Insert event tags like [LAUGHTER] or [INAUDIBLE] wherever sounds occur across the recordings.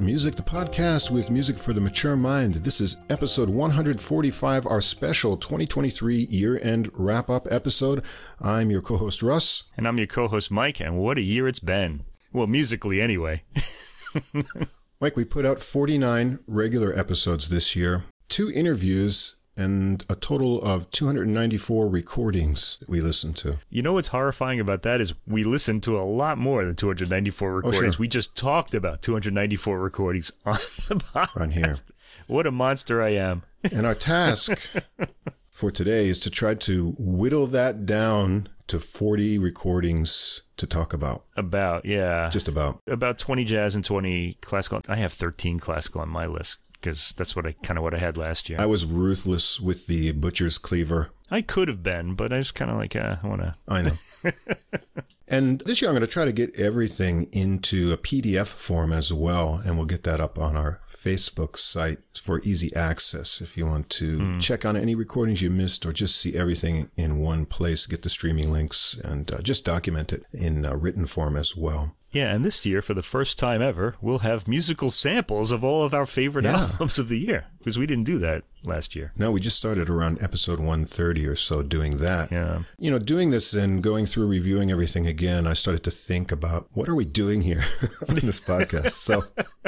Music, the podcast with music for the mature mind. This is episode 145, our special 2023 year end wrap up episode. I'm your co host, Russ. And I'm your co host, Mike, and what a year it's been. Well, musically, anyway. [LAUGHS] Mike, we put out 49 regular episodes this year, two interviews, and a total of 294 recordings we listened to. You know what's horrifying about that is we listened to a lot more than 294 recordings. Oh, sure. We just talked about 294 recordings [LAUGHS] on the podcast. On here. What a monster I am. And our task [LAUGHS] for today is to try to whittle that down to 40 recordings to talk about. About, yeah. Just about. about 20 jazz and 20 classical. I have 13 classical on my list because that's what I kind of what I had last year. I was ruthless with the butcher's cleaver. I could have been, but I just kind of like, uh, I want to. I know. [LAUGHS] and this year I'm going to try to get everything into a PDF form as well. And we'll get that up on our Facebook site for easy access if you want to check on any recordings you missed or just see everything in one place, get the streaming links and uh, just document it in uh, written form as well. Yeah, and this year, for the first time ever, we'll have musical samples of all of our favorite Yeah. [LAUGHS] albums of the year because we didn't do that last year. No, we just started around episode 130 or so doing that. Yeah. You know, doing this and going through reviewing everything again, I started to think about what are we doing here [LAUGHS] on this podcast? So [LAUGHS]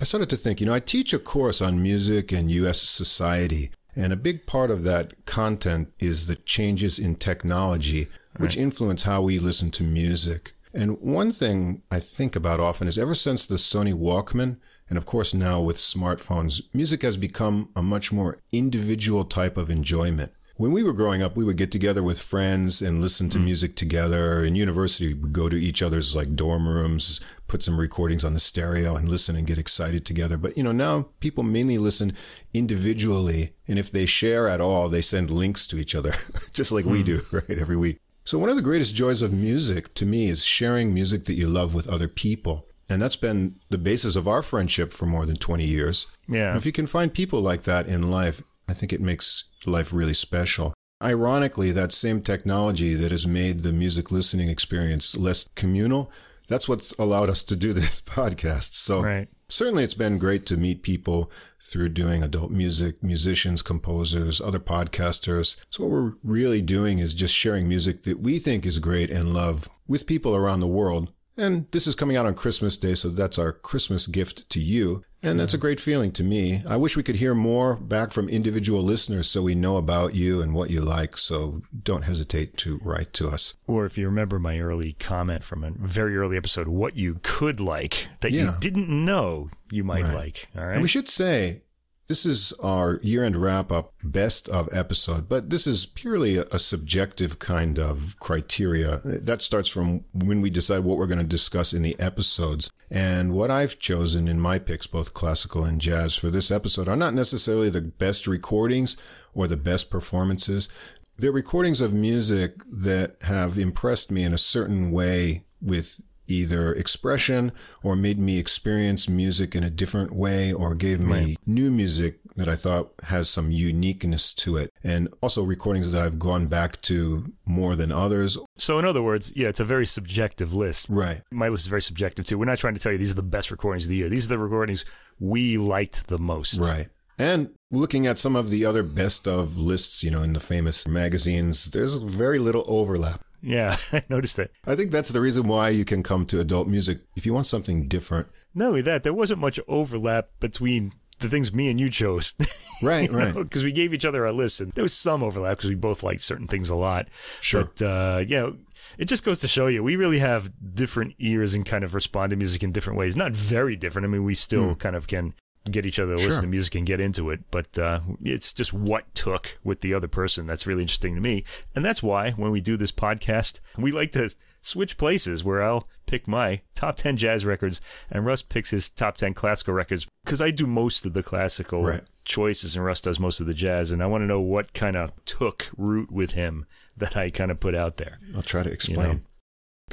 I started to think, you know, I teach a course on music and U.S. society. And a big part of that content is the changes in technology, which influence how we listen to music. And one thing I think about often is ever since the Sony Walkman, and of course now with smartphones, music has become a much more individual type of enjoyment. When we were growing up, we would get together with friends and listen to hmm. music together. In university, we'd go to each other's like dorm rooms, put some recordings on the stereo and listen and get excited together. But you know, now people mainly listen individually. And if they share at all, they send links to each other, [LAUGHS] just like we hmm. do, [LAUGHS] right? Every week. So one of the greatest joys of music to me is sharing music that you love with other people. And that's been the basis of our friendship for more than 20 years. Yeah. And if you can find people like that in life, I think it makes life really special. Ironically, that same technology that has made the music listening experience less communal, that's what's allowed us to do [LAUGHS] this podcast. So Right. certainly it's been great to meet people through doing adult music, musicians, composers, other podcasters. So what we're really doing is just sharing music that we think is great and love with people around the world. And this is coming out on Christmas Day, so that's our Christmas gift to you. And that's a great feeling to me. I wish we could hear more back from individual listeners so we know about you and what you like. So don't hesitate to write to us. Or if you remember my early comment from a very early episode, what you could like that you didn't know you might Right. like. All right. And we should say this is our year end wrap up best of episode, but this is purely a, a subjective kind of criteria. That starts from when we decide what we're going to discuss in the episodes. And what I've chosen in my picks, both classical and jazz, for this episode are not necessarily the best recordings or the best performances. They're recordings of music that have impressed me in a certain way with either expression or made me experience music in a different way or gave me new music that I thought has some uniqueness to it. And also recordings that I've gone back to more than others. so, in other words, yeah, it's a very subjective list. Right. My list is very subjective too. We're not trying to tell you these are the best recordings of the year. These are the recordings we liked the most. Right. And looking at some of the other best of lists, you know, in the famous magazines, there's very little overlap. Yeah, [LAUGHS] I noticed that. I think that's the reason why you can come to adult music. If you want something different. Not only that, there wasn't much overlap between the things me and you chose. [LAUGHS] Right, right. Because we gave each other our lists, and there was some overlap because we both liked certain things a lot. Sure. But, uh, yeah, it just goes to show you we really have different ears and kind of respond to music in different ways. Not very different. I mean, we still kind of can get each other to. Sure. listen to music and get into it, but uh, it's just what took with the other person that's really interesting to me. And that's why when we do this podcast, we like to switch places where I'll pick my top 10 jazz records and Russ picks his top 10 classical records because I do most of the classical Right. choices and Russ does most of the jazz. And I want to know what kind of took root with him that I kind of put out there. I'll try to explain. know.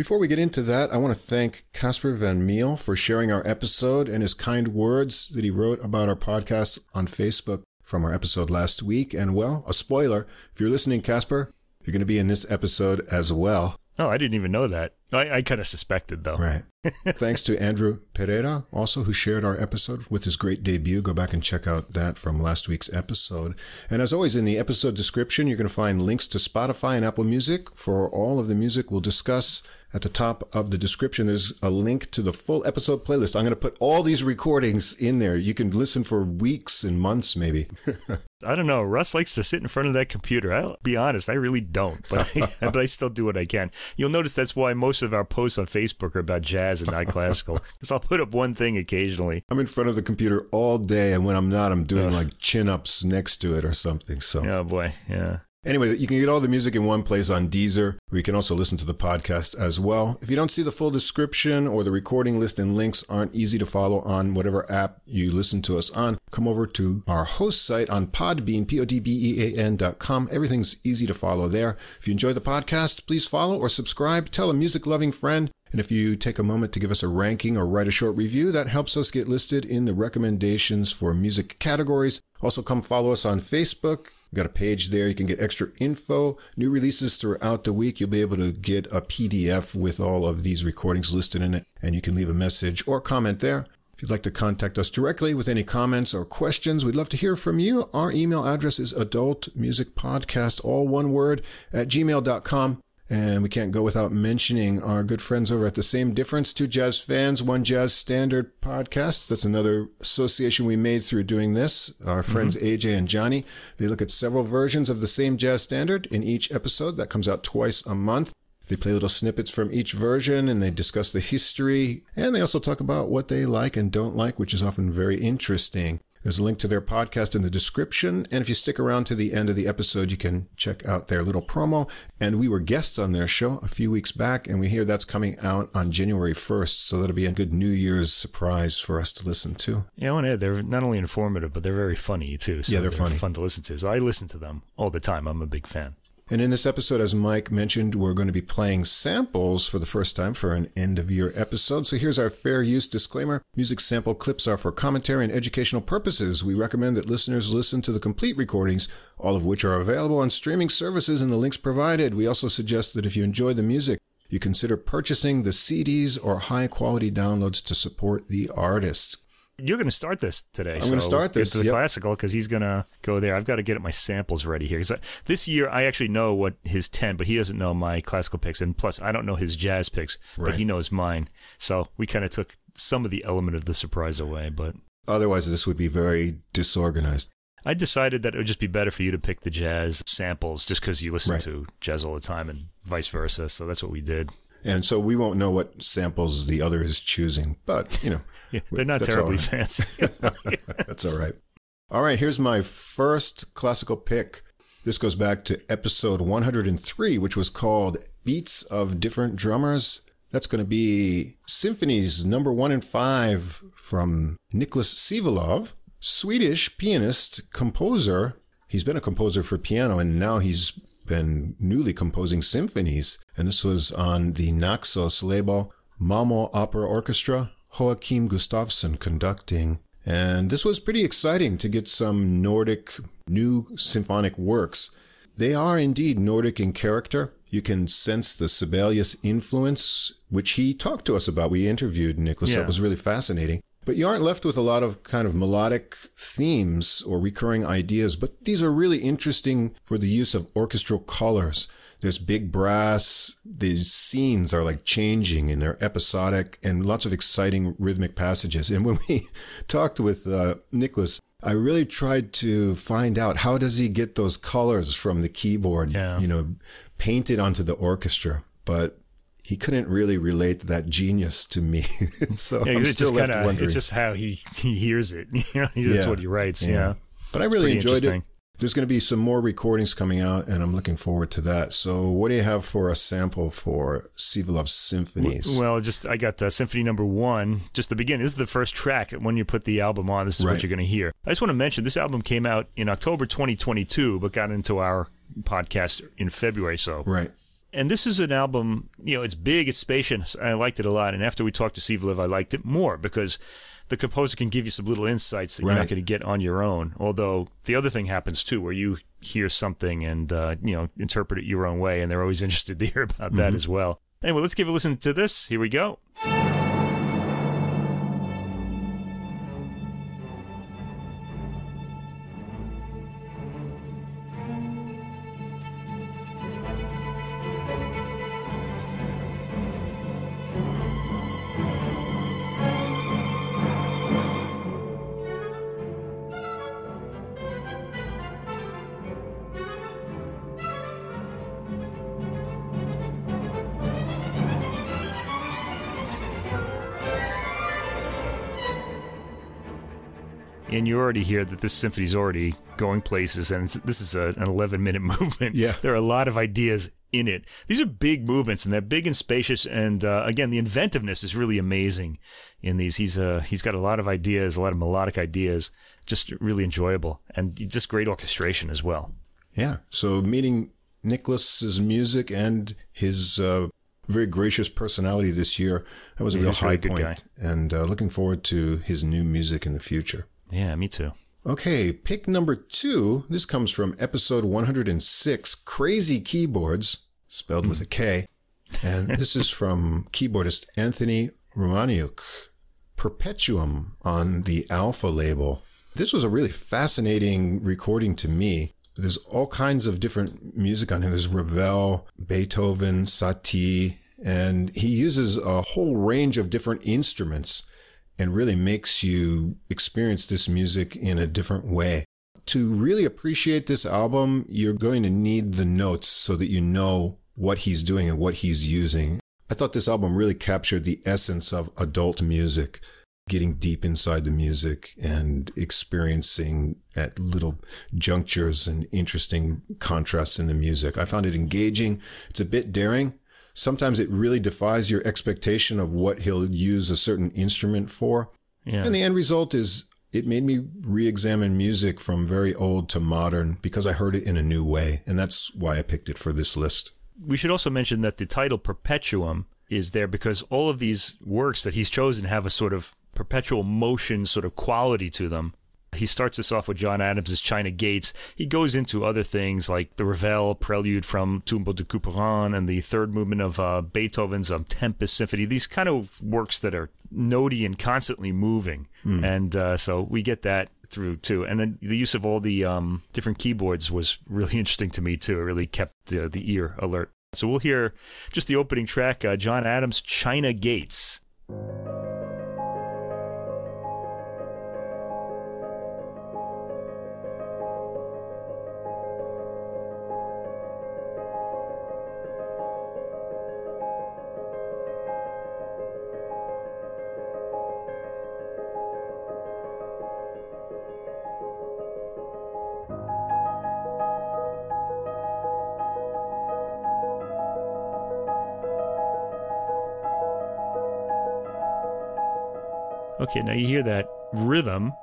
Before we get into that, I want to thank Casper Van Meel for sharing our episode and his kind words that he wrote about our podcast on Facebook from our episode last week. And well, a spoiler if you're listening, Casper, you're going to be in this episode as well. Oh, I didn't even know that. I, I kind of suspected though. Right. [LAUGHS] Thanks to Andrew Pereira, also, who shared our episode with his great debut. Go back and check out that from last week's episode. And as always, in the episode description, you're going to find links to Spotify and Apple Music for all of the music we'll discuss. At the top of the description, there's a link to the full episode playlist. I'm going to put all these recordings in there. You can listen for weeks and months, maybe. [LAUGHS] I don't know. Russ likes to sit in front of that computer. I'll be honest, I really don't, but I, [LAUGHS] but I still do what I can. You'll notice that's why most of our posts on Facebook are about jazz and not classical, [LAUGHS] because I'll put up one thing occasionally. I'm in front of the computer all day, and when I'm not, I'm doing like chin ups next to it or something. So, Oh boy, yeah. Anyway, you can get all the music in one place on Deezer, where you can also listen to the podcast as well. If you don't see the full description or the recording list and links aren't easy to follow on whatever app you listen to us on, come over to our host site on Podbean, P-O-D-B-E-A-N dot com. Everything's easy to follow there. If you enjoy the podcast, please follow or subscribe. Tell a music-loving friend. And if you take a moment to give us a ranking or write a short review, that helps us get listed in the recommendations for music categories. Also, come follow us on Facebook. We've got a page there. You can get extra info, new releases throughout the week. You'll be able to get a PDF with all of these recordings listed in it, and you can leave a message or comment there. If you'd like to contact us directly with any comments or questions, we'd love to hear from you. Our email address is adultmusicpodcast, all one word, at gmail.com. And we can't go without mentioning our good friends over at The Same Difference, two jazz fans, one jazz standard podcast. That's another association we made through doing this. Our friends mm-hmm. AJ and Johnny, they look at several versions of the same jazz standard in each episode. That comes out twice a month. They play little snippets from each version and they discuss the history. And they also talk about what they like and don't like, which is often very interesting. There's a link to their podcast in the description. And if you stick around to the end of the episode, you can check out their little promo. And we were guests on their show a few weeks back, and we hear that's coming out on January 1st. So that'll be a good New Year's surprise for us to listen to. Yeah, I want to add, they're not only informative, but they're very funny too. So Yeah, they're funny. fun to listen to. So I listen to them all the time. I'm a big fan. And in this episode, as Mike mentioned, we're going to be playing samples for the first time for an end of year episode. So here's our fair use disclaimer. Music sample clips are for commentary and educational purposes. We recommend that listeners listen to the complete recordings, all of which are available on streaming services in the links provided. We also suggest that if you enjoy the music, you consider purchasing the CDs or high quality downloads to support the artists. You're going to start this today. I'm gonna start this, Get to the yep. classical because he's going to go there. I've got to get my samples ready here. 'Cause I, this year, I actually know what his 10, but he doesn't know my classical picks. And plus, I don't know his jazz picks, Right. but he knows mine. So we kind of took some of the element of the surprise away. But Otherwise, this would be very disorganized. I decided that it would just be better for you to pick the jazz samples just because you listen Right. to jazz all the time and vice versa. So that's what we did. And so we won't know what samples the other is choosing, but you know, [LAUGHS] Yeah, they're not terribly right. fancy. [LAUGHS] [LAUGHS] That's all right. All right, here's my first classical pick. This goes back to episode 103, which was called Beats of Different Drummers. That's going to be symphonies number one and five from Nicholas Sivelöv, Swedish pianist, composer. He's been a composer for piano and now he's been newly composing symphonies. And this was on the Naxos label, Malmö Opera Orchestra, Joachim Gustafsson conducting. And this was pretty exciting to get some Nordic new symphonic works. They are indeed Nordic in character. You can sense the Sibelius influence, which he talked to us about. We interviewed Nicholas. Yeah. That was really fascinating. But you aren't left with a lot of kind of melodic themes or recurring ideas, but these are really interesting for the use of orchestral colors. There's big brass. The scenes are like changing and they're episodic and lots of exciting rhythmic passages. And when we [LAUGHS] talked with uh, Nicholas, I really tried to find out how does he get those colors from the keyboard, Yeah. you know, painted onto the orchestra. But he couldn't really relate that genius to me. [LAUGHS] so Yeah, I'm it's still just kind of it's just how he he hears it. [LAUGHS] You know, that's Yeah. what he writes. Yeah. Yeah, But I really enjoyed it. There's going to be some more recordings coming out, and I'm looking forward to that. So, what do you have for a sample for Sivelöv's symphonies? Well, just I got uh, Symphony Number One. Just the beginning. This is the first track. When you put the album on, this is Right. what you're going to hear. I just want to mention this album came out in October 2022, but got into our podcast in February. So right. And this is an album you know it's big it's spacious i liked it a lot. And after we talked to Sivelöv, i liked it more because the composer can give you some little insights that you're not going to get on your own. Although the other thing happens too where you hear something and uh, you know interpret it your own way and they're always [LAUGHS] interested to hear about that as well. Anyway, let's give a listen to this. Here we go. Already hear that this symphony is already going places, and this is a, an 11 minute [LAUGHS] movement. Yeah. There are a lot of ideas in it. These are big movements, and they're big and spacious. And uh, again, the inventiveness is really amazing in these. He's uh, he's got a lot of ideas, a lot of melodic ideas, just really enjoyable, and just great orchestration as well. Yeah. So meeting Nicholas's music and his uh, very gracious personality this year, that was a Yeah, real really high point. And uh, looking forward to his new music in the future. Yeah, me too. Okay, pick number two. This comes from episode 106 Krazy Keyboards, spelled with a K. And [LAUGHS] this is from keyboardist Anthony Romaniuk, Perpetuum on the Alpha label. This was a really fascinating recording to me. There's all kinds of different music on here. There's Ravel, Beethoven, Satie, and he uses a whole range of different instruments and really makes you experience this music in a different way. To really appreciate this album, you're going to need the notes so that you know what he's doing and what he's using. I thought this album really captured the essence of adult music, getting deep inside the music and experiencing at little junctures and interesting contrasts in the music. I found it engaging. It's a bit daring, sometimes it really defies your expectation of what he'll use a certain instrument for. Yeah. And the end result is it made me re-examine music from very old to modern because I heard it in a new way. And that's why I picked it for this list. We should also mention that the title Perpetuum is there because all of these works that he's chosen have a sort of perpetual motion sort of quality to them. He starts this off with John Adams' China Gates. He goes into other things like the Ravel prelude from Tombeau de Couperin and the third movement of uh, Beethoven's um, Tempest Symphony. These kind of works that are notey and constantly moving. And uh, so we get that through too. And then the use of all the um, different keyboards was [LAUGHS] really interesting to me too. It really kept the, the ear alert. So we'll hear just the opening track, uh, John Adams' China Gates. Okay, now you hear that rhythm.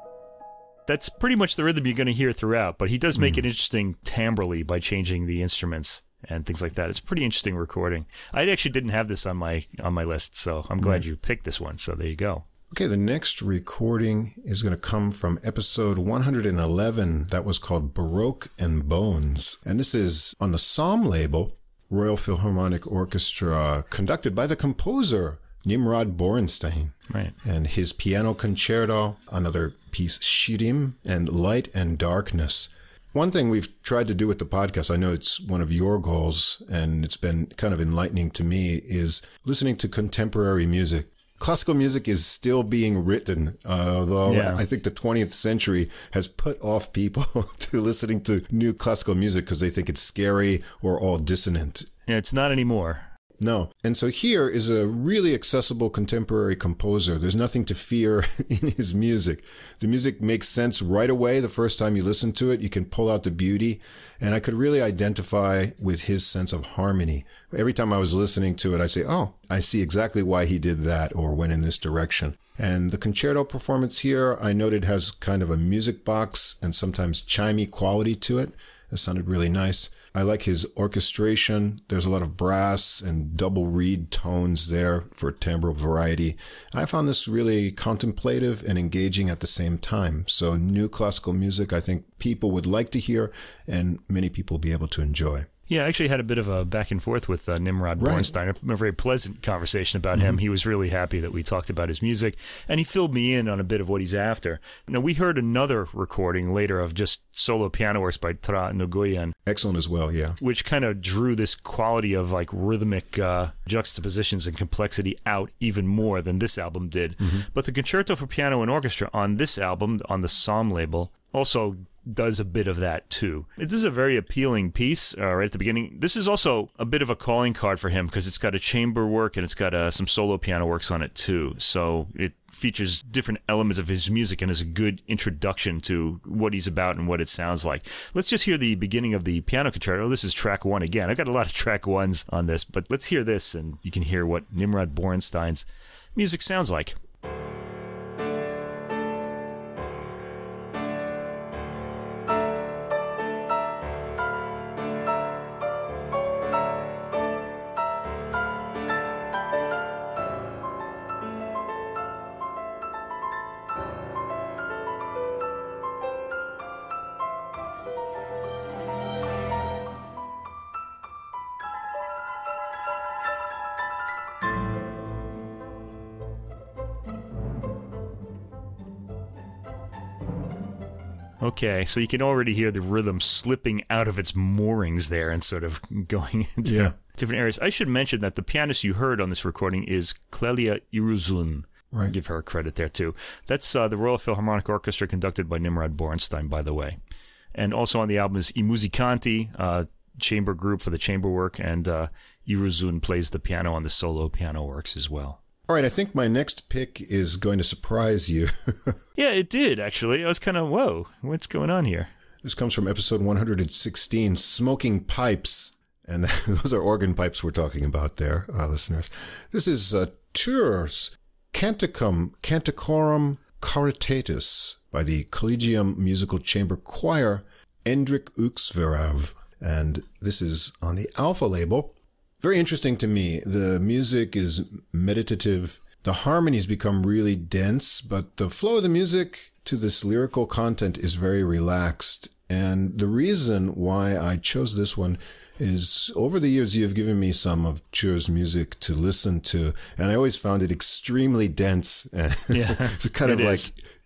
That's pretty much the rhythm you're going to hear throughout, but he does make hmm. it interesting timbrally by changing the instruments and things like that. It's a pretty interesting recording. I actually didn't have this on my on my list, so I'm glad you picked this one. So there you go. Okay, the next recording is going to come from episode 111 that was called Baroque and Bones. And this is on the Somm label, Royal Philharmonic Orchestra, conducted by the composer Nimrod Borenstein. Right. And his piano concerto, another piece, Shirim, and Light and Darkness. One thing we've tried to do with the podcast, I know it's one of your goals, and it's been kind of enlightening to me, is listening to contemporary music. Classical music is still being written, uh, although Yeah. I think the 20th century has put off people [LAUGHS] to listening to new classical music because they think it's scary or all dissonant. Yeah, it's not anymore. No. And so here is a really accessible contemporary composer. There's nothing to fear [LAUGHS] in his music. The music makes sense right away the first time you listen to it. You can pull out the beauty. And I could really identify with his sense of harmony. Every time I was listening to it, I say, oh, I see exactly why he did that or went in this direction. And the concerto performance here, I noted has kind of a music box and sometimes chimey quality to it. It sounded really nice. I like his orchestration. There's a lot of brass and double reed tones there for timbral variety. I found this really contemplative and engaging at the same time. So new classical music, I think people would like to hear and many people be able to enjoy. Yeah, I actually had a bit of a back and forth with uh, Nimrod Right. Borenstein, a, very pleasant conversation about him. He was really happy that we talked about his music, and he filled me in on a bit of what he's after. Now, we heard another recording later of just solo piano works by Tra Nguyen, Excellent as well, yeah. which kind of drew this quality of like rhythmic uh, juxtapositions and complexity out even more than this album did. But the concerto for piano and orchestra on this album, on the Somm label, also does a bit of that too. This is a very appealing piece uh, right at the beginning. This is also a bit of a calling card for him because it's got a chamber work and it's got uh, some solo piano works on it too. So it features different elements of his music and is a good introduction to what he's about and what it sounds like. Let's just hear the beginning of the piano concerto. This is track one again. I've got a lot of track ones on this, but let's hear this and you can hear what Nimrod Borenstein's music sounds like. Okay, so you can already hear the rhythm slipping out of its moorings there and sort of [LAUGHS] going into Yeah. different areas. I should mention that the pianist you heard on this recording is Clélia Iruzun. Right. Give her credit there too. That's uh, the Royal Philharmonic Orchestra conducted by Nimrod Borenstein, by the way. And also on the album is I Musicanti, uh, chamber group for the chamber work, and uh, Iruzun plays the piano on the solo piano works as well. All right, I think my next pick is going to surprise you. [LAUGHS] Yeah, it did actually. I was kind of whoa, what's going on here? this comes from episode 116 Smoking Pipes. And [LAUGHS] those are organ pipes we're talking about there, uh, listeners. This is uh, Tüür's Canticum Canticorum Caritatis by the Collegium Musical Chamber Choir, Endrik Üksvärav. And this is on the Alpha label. Very interesting to me. The music is meditative. The harmonies become really dense, but the flow of the music to this lyrical content is very relaxed. And the reason why I chose this one is over the years you've given me some of Tüür's music to listen to, and I always found it extremely dense. [LAUGHS] Yeah, [LAUGHS] kind of like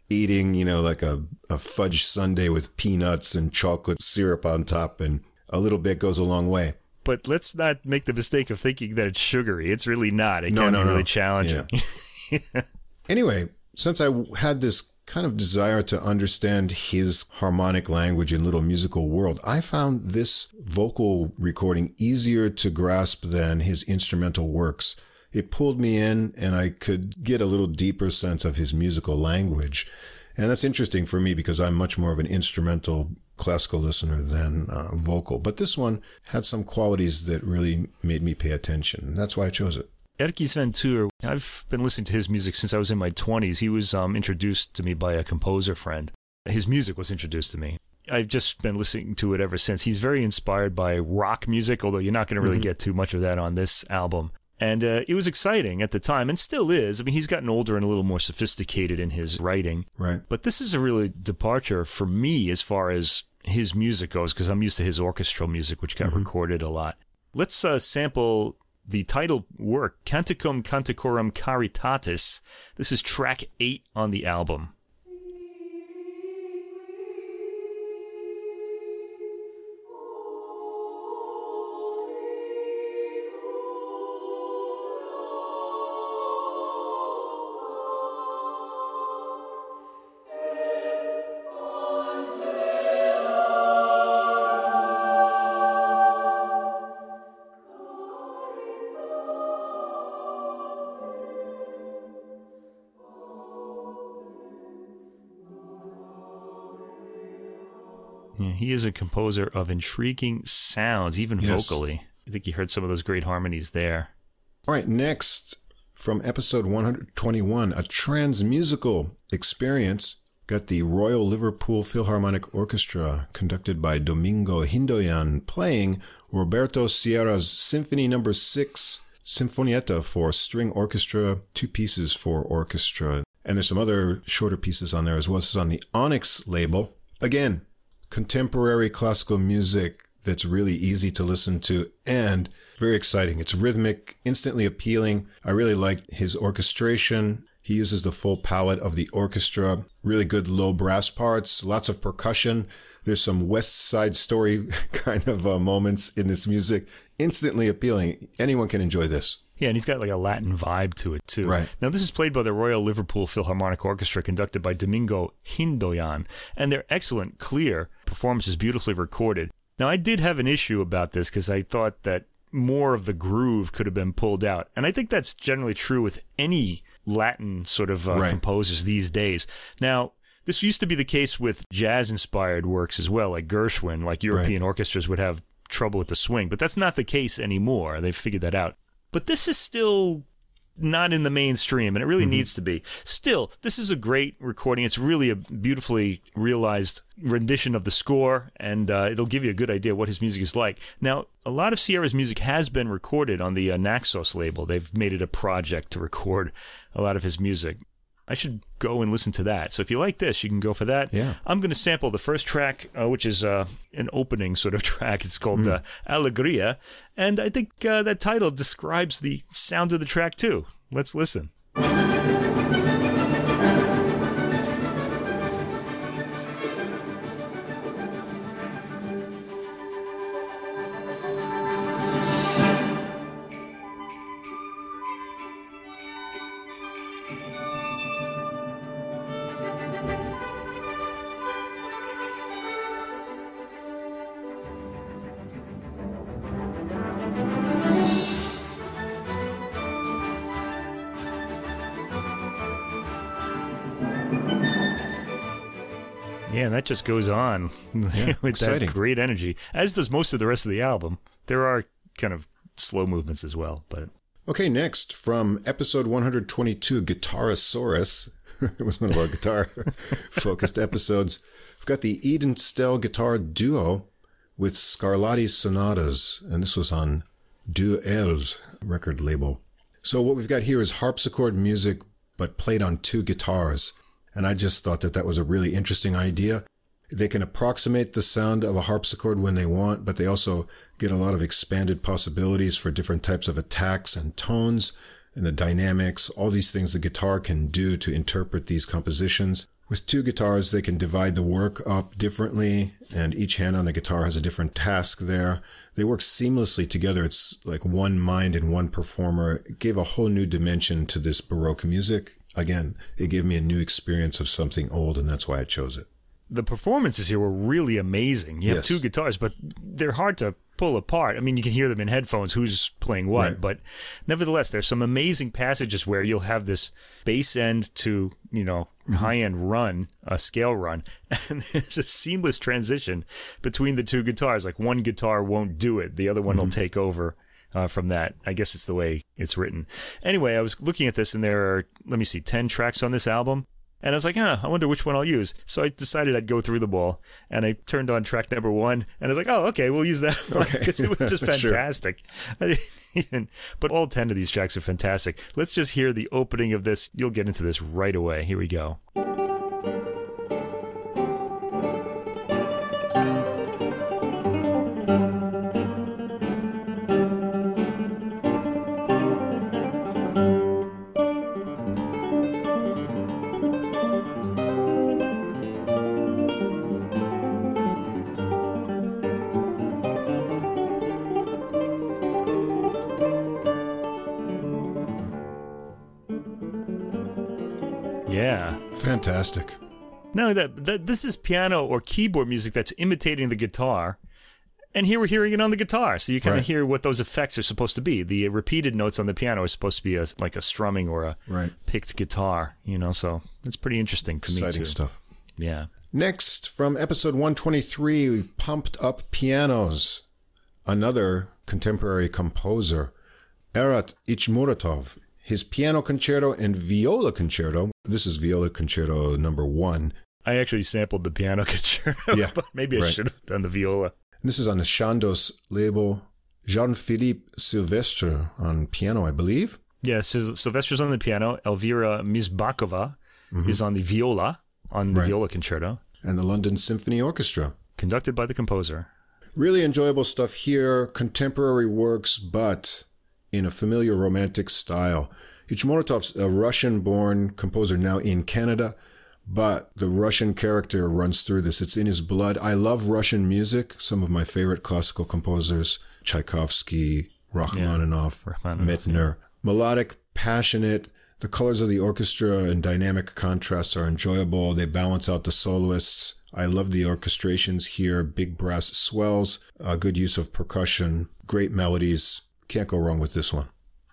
eating, you know, like a, a fudge sundae with peanuts and chocolate syrup on top, and a little bit goes a long way. But let's not make the mistake of thinking that it's sugary. It's really not. It No, can no, be no. really challenging. [LAUGHS] Anyway, since I had this kind of desire to understand his harmonic language and little musical world, I found this vocal recording easier to grasp than his instrumental works. It pulled me in and I could get a little deeper sense of his musical language. And that's interesting for me because I'm much more of an instrumental classical listener than uh, vocal. But this one had some qualities that really made me pay attention. That's why I chose it. Erkki-Sven Tüür, I've been listening to his music since I was in my 20s. He was um, introduced to me by a composer friend. His music was introduced to me. I've just been listening to it ever since. He's very inspired by rock music, although you're not going to really get too much of that on this album. And uh, it was exciting at the time, and still is. I mean, he's gotten older and a little more sophisticated in his writing. Right. But this is a really departure for me as far as his music goes, because I'm used to his orchestral music, which got recorded a lot. Let's uh, sample the title work, Canticum Canticorum Caritatis. This is track eight on the album. He is a composer of intriguing sounds, even Yes. vocally. I think you heard some of those great harmonies there. All right, next from episode 121, a transmusical experience. Got the Royal Liverpool Philharmonic Orchestra, conducted by Domingo Hindoyan, playing Roberto Sierra's Symphony Number Six Sinfonietta for string orchestra, two pieces for orchestra, and there's some other shorter pieces on there as well. This is on the Onyx label. Again, contemporary classical music that's really easy to listen to and very exciting. It's rhythmic, instantly appealing. I really like his orchestration. He uses the full palette of the orchestra, really good low brass parts, lots of percussion. There's some West Side Story [LAUGHS] kind of uh, moments in this music. Instantly appealing. Anyone can enjoy this. Yeah, and he's got like a Latin vibe to it too. Right. Now, this is played by the Royal Liverpool Philharmonic Orchestra, conducted by Domingo Hindoyan, and they're excellent, clear performance is beautifully recorded. Now, I did have an issue about this because I thought that more of the groove could have been pulled out, and I think that's generally true with any Latin sort of uh, Right. composers these days. Now. This used to be the case with jazz inspired works as well, like Gershwin, like European orchestras would have trouble with the swing, but that's not the case anymore. They've figured that out. But this is still not in the mainstream, and it really needs to be. Still, this is a great recording. It's really a beautifully realized rendition of the score, and uh, it'll give you a good idea what his music is like. Now, a lot of Sierra's music has been recorded on the uh, Naxos label. They've made it a project to record a lot of his music. I should go and listen to that. So if you like this, you can go for that. Yeah. I'm going to sample the first track, uh, which is uh, an opening sort of [LAUGHS] track. It's called uh, Alegria. And I think uh, that title describes the sound of the track, too. Let's listen. That just goes on [LAUGHS] with exciting. that great energy, as does most of the rest of the album. There are kind of slow movements as well, but Okay, next from episode 122, Guitarasaurus. [LAUGHS] it was one of our guitar [LAUGHS] focused episodes. We've got the Eden Stell guitar duo with Scarlatti Sonatas, and this was on Duels record label. So what we've got here is harpsichord music, but played on two guitars. And I just thought that that was a really interesting idea. They can approximate the sound of a harpsichord when they want, but they also get a lot of expanded possibilities for different types of attacks and tones and the dynamics, all these things the guitar can do to interpret these compositions. With two guitars, they can divide the work up differently, and each hand on the guitar has a different task there. They work seamlessly together. It's like one mind and one performer. It gave a whole new dimension to this Baroque music. Again, it gave me a new experience of something old, and that's why I chose it. The performances here were really amazing. You have Yes. two guitars, but they're hard to pull apart. I mean, you can hear them in headphones who's playing what, Right. but nevertheless, there's some amazing passages where you'll have this bass end to, you know, Mm-hmm. high end run, a scale run, [LAUGHS] and there's a seamless transition between the two guitars. Like one guitar won't do it, the other one will Mm-hmm. take over. Uh, from that, I guess it's the way it's written. Anyway, I was looking at this, and there are, let me see, 10 tracks on this album. And I was like, huh, I wonder which one I'll use. So I decided I'd go through them all. And I turned on track number one. And I was like, oh, okay, we'll use that one. Okay. [LAUGHS] Because it was just [LAUGHS] fantastic. Even, but all 10 of these tracks are fantastic. Let's just hear the opening of this. You'll get into this right away. Here we go. That, that this is piano or keyboard music that's imitating the guitar. And here we're hearing it on the guitar. So you kind Right. of hear what those effects are supposed to be. The repeated notes on the piano are supposed to be a, like a strumming or a Right. picked guitar, you know, so it's pretty interesting to Exciting me too. stuff. Yeah. Next, from episode 123, we pumped up pianos. Another contemporary composer, Airat Ichmouratov. His piano concerto and viola concerto. This is viola concerto number one. I actually sampled the piano [LAUGHS] concerto, Yeah, [LAUGHS] but maybe I right. should have done the viola. And this is on the Chandos label. Jean-Philippe Sylvestre on piano, I believe. Yeah, Sil- Sylvestre's on the piano. Elvira Misbakhova is on the viola on the Mm-hmm. Right. viola concerto, And the London Symphony Orchestra. conducted by the composer. Really enjoyable stuff here, contemporary works, but in a familiar romantic style. Ichmouratov's a Russian born composer now in Canada, but the Russian character runs through this. It's in his blood. I love Russian music. Some of my favorite classical composers Tchaikovsky, Rachmaninoff, yeah. Rachmaninoff Medtner. Yeah. Melodic, passionate. The colors of the orchestra and dynamic contrasts are enjoyable. They balance out the soloists. I love the orchestrations here. Big brass swells, a good use of percussion, great melodies. Can't go wrong with this one.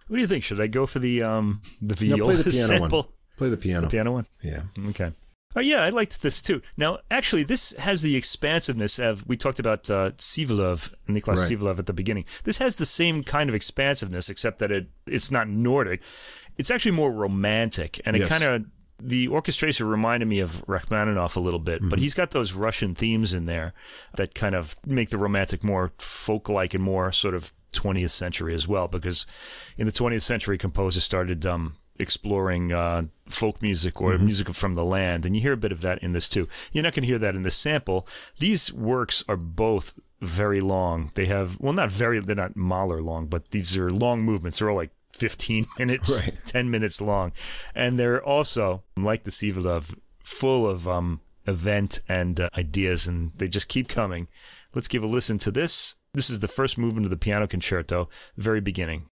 What do you think? Should I go for the um the viola no, play the piano sample? One. Play the piano. The piano one. Yeah. Okay. Oh yeah, I liked this too. Now, actually, this has the expansiveness of we talked about uh, Sivelöv, Niklas right. Sivelöv at the beginning. This has the same kind of expansiveness, except that it it's not Nordic. It's actually more romantic, and it Yes. kind of the orchestration reminded me of Rachmaninoff a little bit, but he's got those Russian themes in there that kind of make the romantic more folk-like and more sort of 20th century as well. Because in the 20th century, composers started um, exploring uh, folk music or music from the land, and you hear a bit of that in this too. You're not going to hear that in this sample. These works are both very long. They have well, not very. They're not Mahler long, but these are long movements. They're all like 15 [LAUGHS] minutes, Right. 10 minutes long, and they're also like the Sivelöv, full of um, event and uh, ideas, and they just keep coming. Let's give a listen to this. This is the first movement of the piano concerto, very beginning.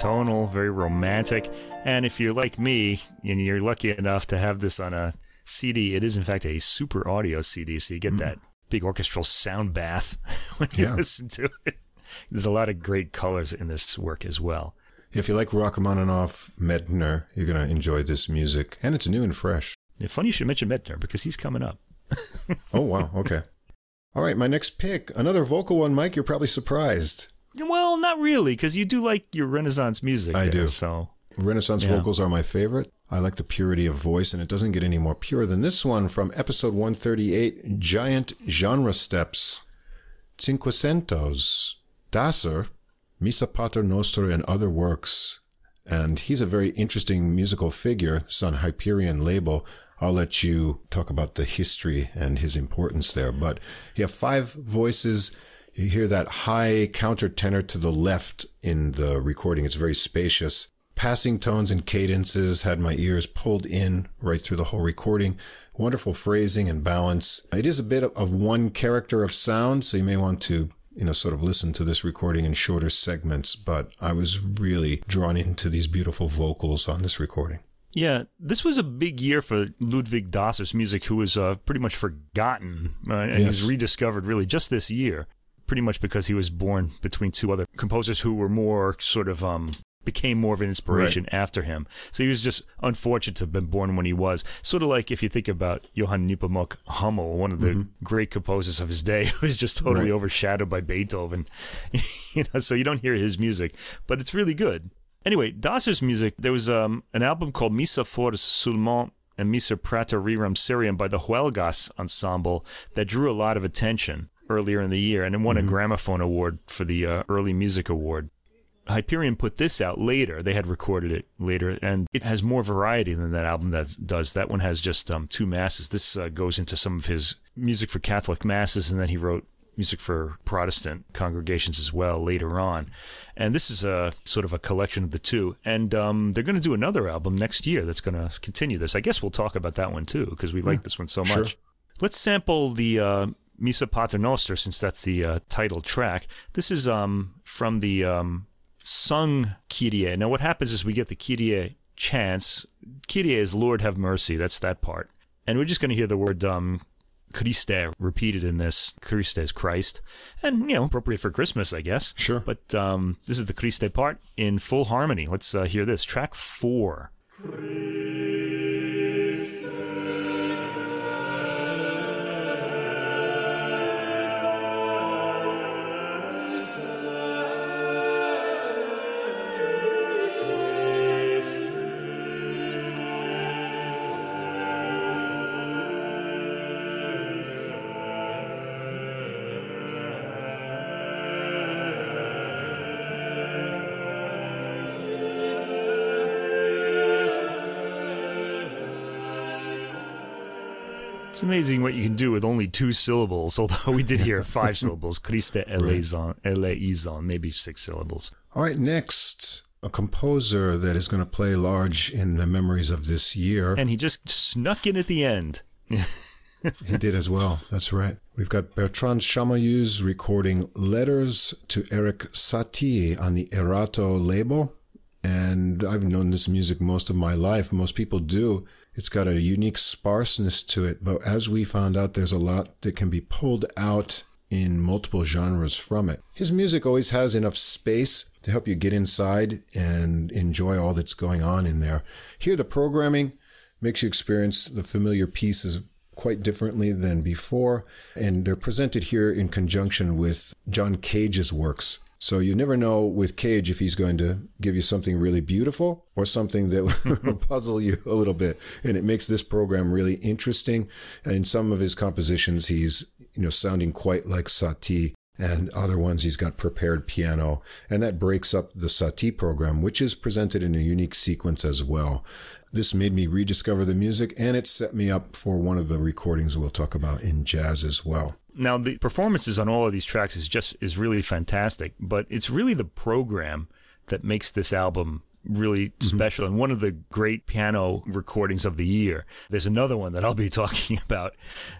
Tonal, very romantic. And if you're like me and you're lucky enough to have this on a CD, it is in fact a super audio CD, so you get hmm. that big orchestral sound bath [LAUGHS] when you Yeah. listen to it. There's a lot of great colors in this work as well. If you like Rachmaninoff, Medtner, you're going to enjoy this music. And it's new and fresh. Yeah, funny you should mention Medtner because he's coming up. [LAUGHS] Oh, wow. Okay. All right. My next pick, another vocal one, Mike. You're probably surprised. Well, not really, because you do like your Renaissance music. I there, do. So Renaissance Yeah. vocals are my favorite. I like the purity of voice, and it doesn't get any more pure than this one from episode 138 Giant Genre Steps. Cinquecento's, Daser, Missa Pater Noster, and other works. And he's a very interesting musical figure. It's on Hyperion label. I'll let you talk about the history and his importance there. But you have five voices. You hear that high countertenor to the left in the recording. It's very spacious. Passing tones and cadences had my ears pulled in right through the whole recording. Wonderful phrasing and balance. It is a bit of- one character of sound, so you may want to, you know, sort of listen to this recording in shorter segments, but I was really drawn into these beautiful vocals on this recording. Yeah, this was a big year for Ludwig Daser's music, who was uh, pretty much forgotten uh, and Yes. was rediscovered really just this year, pretty much because he was born between two other composers who were more sort of um, became more of an inspiration after him. So he was just unfortunate to have been born when he was. Sort of like if you think about Johann Nepomuk Hummel, one of the great composers of his day, [LAUGHS] who was just totally Right. overshadowed by Beethoven. [LAUGHS] you know, so you don't hear his music, but it's really good. Anyway, Daser's music, there was um, an album called Missa Fors seulement and Missa Preter rerum seriem by the Huelgas Ensemble that drew a lot of attention earlier in the year and it won a gramophone award for the uh, Early Music Award. Hyperion put this out later. They had recorded it later, and it has more variety than that album that does. That one has just um, two masses. This uh, goes into some of his music for Catholic masses, and then he wrote music for Protestant congregations as well later on. And this is a sort of a collection of the two. And um, they're going to do another album next year that's going to continue this. I guess we'll talk about that one too because we like this one so Sure. much. Let's sample the uh, Missa Pater Noster since that's the uh, title track. This is um, from the um, sung Kyrie. Now, what happens is we get the Kyrie chants. Kyrie is Lord have mercy. That's that part. And we're just going to hear the word um, Christe repeated in this. Christe is Christ. And, you know, appropriate for Christmas, I guess. Sure. But um, this is the Christe part in full harmony. Let's uh, hear this. Track four. It's amazing what you can do with only two syllables, although we did hear five [LAUGHS] syllables. Christe eleison, eleison, maybe six syllables. All right, next, a composer that is going to play large in the memories of this year. And he just snuck in at the end. [LAUGHS] he did as well. That's right. We've got Bertrand Chamayou's recording Letters to Erik Satie on the Erato label. And I've known this music most of my life. Most people do. It's got a unique sparseness to it, but as we found out, there's a lot that can be pulled out in multiple genres from it. His music always has enough space to help you get inside and enjoy all that's going on in there. Here, the programming makes you experience the familiar pieces quite differently than before, and they're presented here in conjunction with John Cage's works. So you never know with Cage if he's going to give you something really beautiful or something that [LAUGHS] will [LAUGHS] puzzle you a little bit. And it makes this program really interesting. And in some of his compositions, he's, you know, sounding quite like Satie and other ones he's got prepared piano. And that breaks up the Satie program, which is presented in a unique sequence as well. This made me rediscover the music and it set me up for one of the recordings we'll talk about in jazz as well. Now the performances on all of these tracks is just is really fantastic, but it's really the program that makes this album really mm-hmm. special and one of the great piano recordings of the year. There's another one that I'll be [LAUGHS] talking about.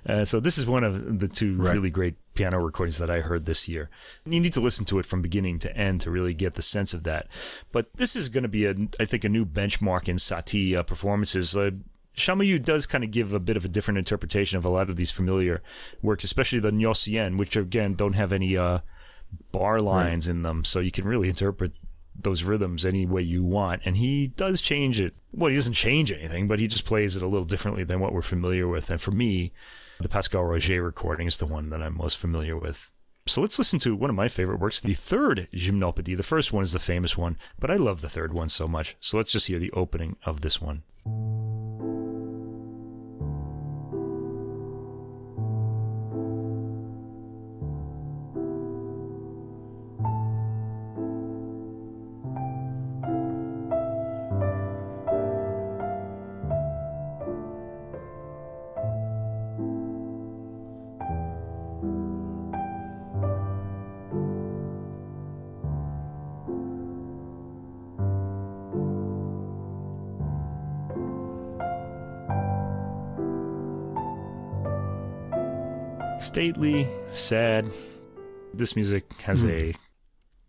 Uh, so this is one of the two right. really great piano recordings that I heard this year. You need to listen to it from beginning to end to really get the sense of that. But this is going to be, a, I think, a new benchmark in Satie uh, performances. Uh, Chamayou does kind of give a bit of a different interpretation of a lot of these familiar works, especially the Gnossienne, which again don't have any uh, bar lines right. in them, so you can really interpret those rhythms any way you want. And he does change it. Well, he doesn't change anything, but he just plays it a little differently than what we're familiar with. And for me, the Pascal Rogé recording is the one that I'm most familiar with. So let's listen to one of my favorite works, the third Gymnopédie. The first one is the famous one, but I love the third one so much. So let's just hear the opening of this one. Stately, sad. This music has mm. a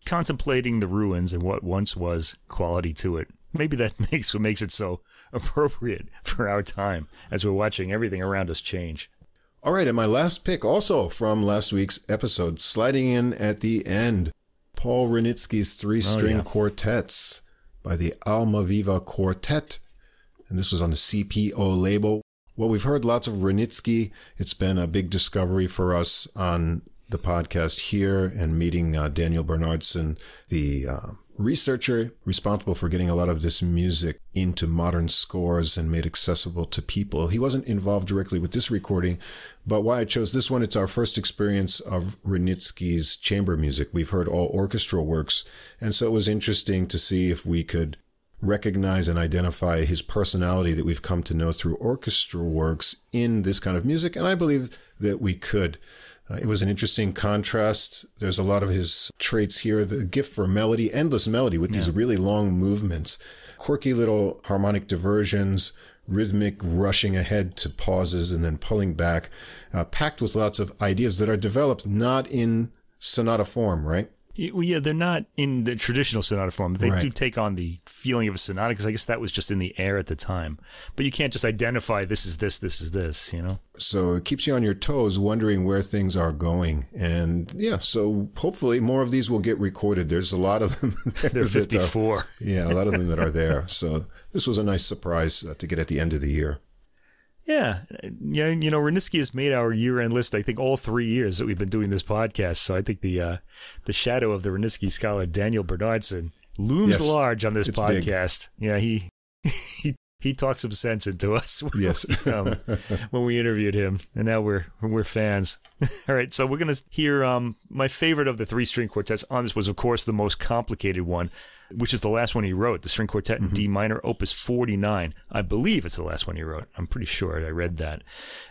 contemplating the ruins and what once was quality to it. Maybe that [LAUGHS] makes what makes it so appropriate for our time as we're watching everything around us change. All right, and my last pick, also from last week's episode, sliding in at the end, Paul Wranitzky's three string oh, yeah. quartets by the Almaviva Quartet. And this was on the CPO label. Well, we've heard lots of Wranitzky. It's been a big discovery for us on the podcast here and meeting uh, Daniel Bernhardsson, the uh, researcher responsible for getting a lot of this music into modern scores and made accessible to people. He wasn't involved directly with this recording, but why I chose this one, it's our first experience of Wranitzky's chamber music. We've heard all orchestral works, and so it was interesting to see if we could recognize and identify his personality that we've come to know through orchestral works in this kind of music. And I believe that we could. Uh, it was an interesting contrast. There's a lot of his traits here the gift for melody, endless melody with yeah. these really long movements, quirky little harmonic diversions, rhythmic rushing ahead to pauses and then pulling back, uh, packed with lots of ideas that are developed not in sonata form, right? Well, yeah, they're not in the traditional sonata form. They Right. do take on the feeling of a sonata because I guess that was just in the air at the time. But you can't just identify this is this, this is this. You know. So it keeps you on your toes, wondering where things are going. And yeah, so hopefully more of these will get recorded. There's a lot of them. [LAUGHS] They're that are- 54. yeah, a lot of them that are there. So this was a nice surprise uh, to get at the end of the year. Yeah, yeah. You know, Wranitzky has made our year-end list. I think all three years that we've been doing this podcast. So I think the uh, the shadow of the Wranitzky scholar Daniel Bernhardsson looms Yes, large on this it's big. podcast. Yeah, he [LAUGHS] he he talked some sense into us. [LAUGHS] Yes. um, when we interviewed him, and now we're we're fans. [LAUGHS] All right, so we're gonna hear um, my favorite of the three string quartets on this was, of course, the most complicated one, which is the last one he wrote, the string quartet in D minor, Opus 49. I believe it's the last one he wrote. I'm pretty sure I read that.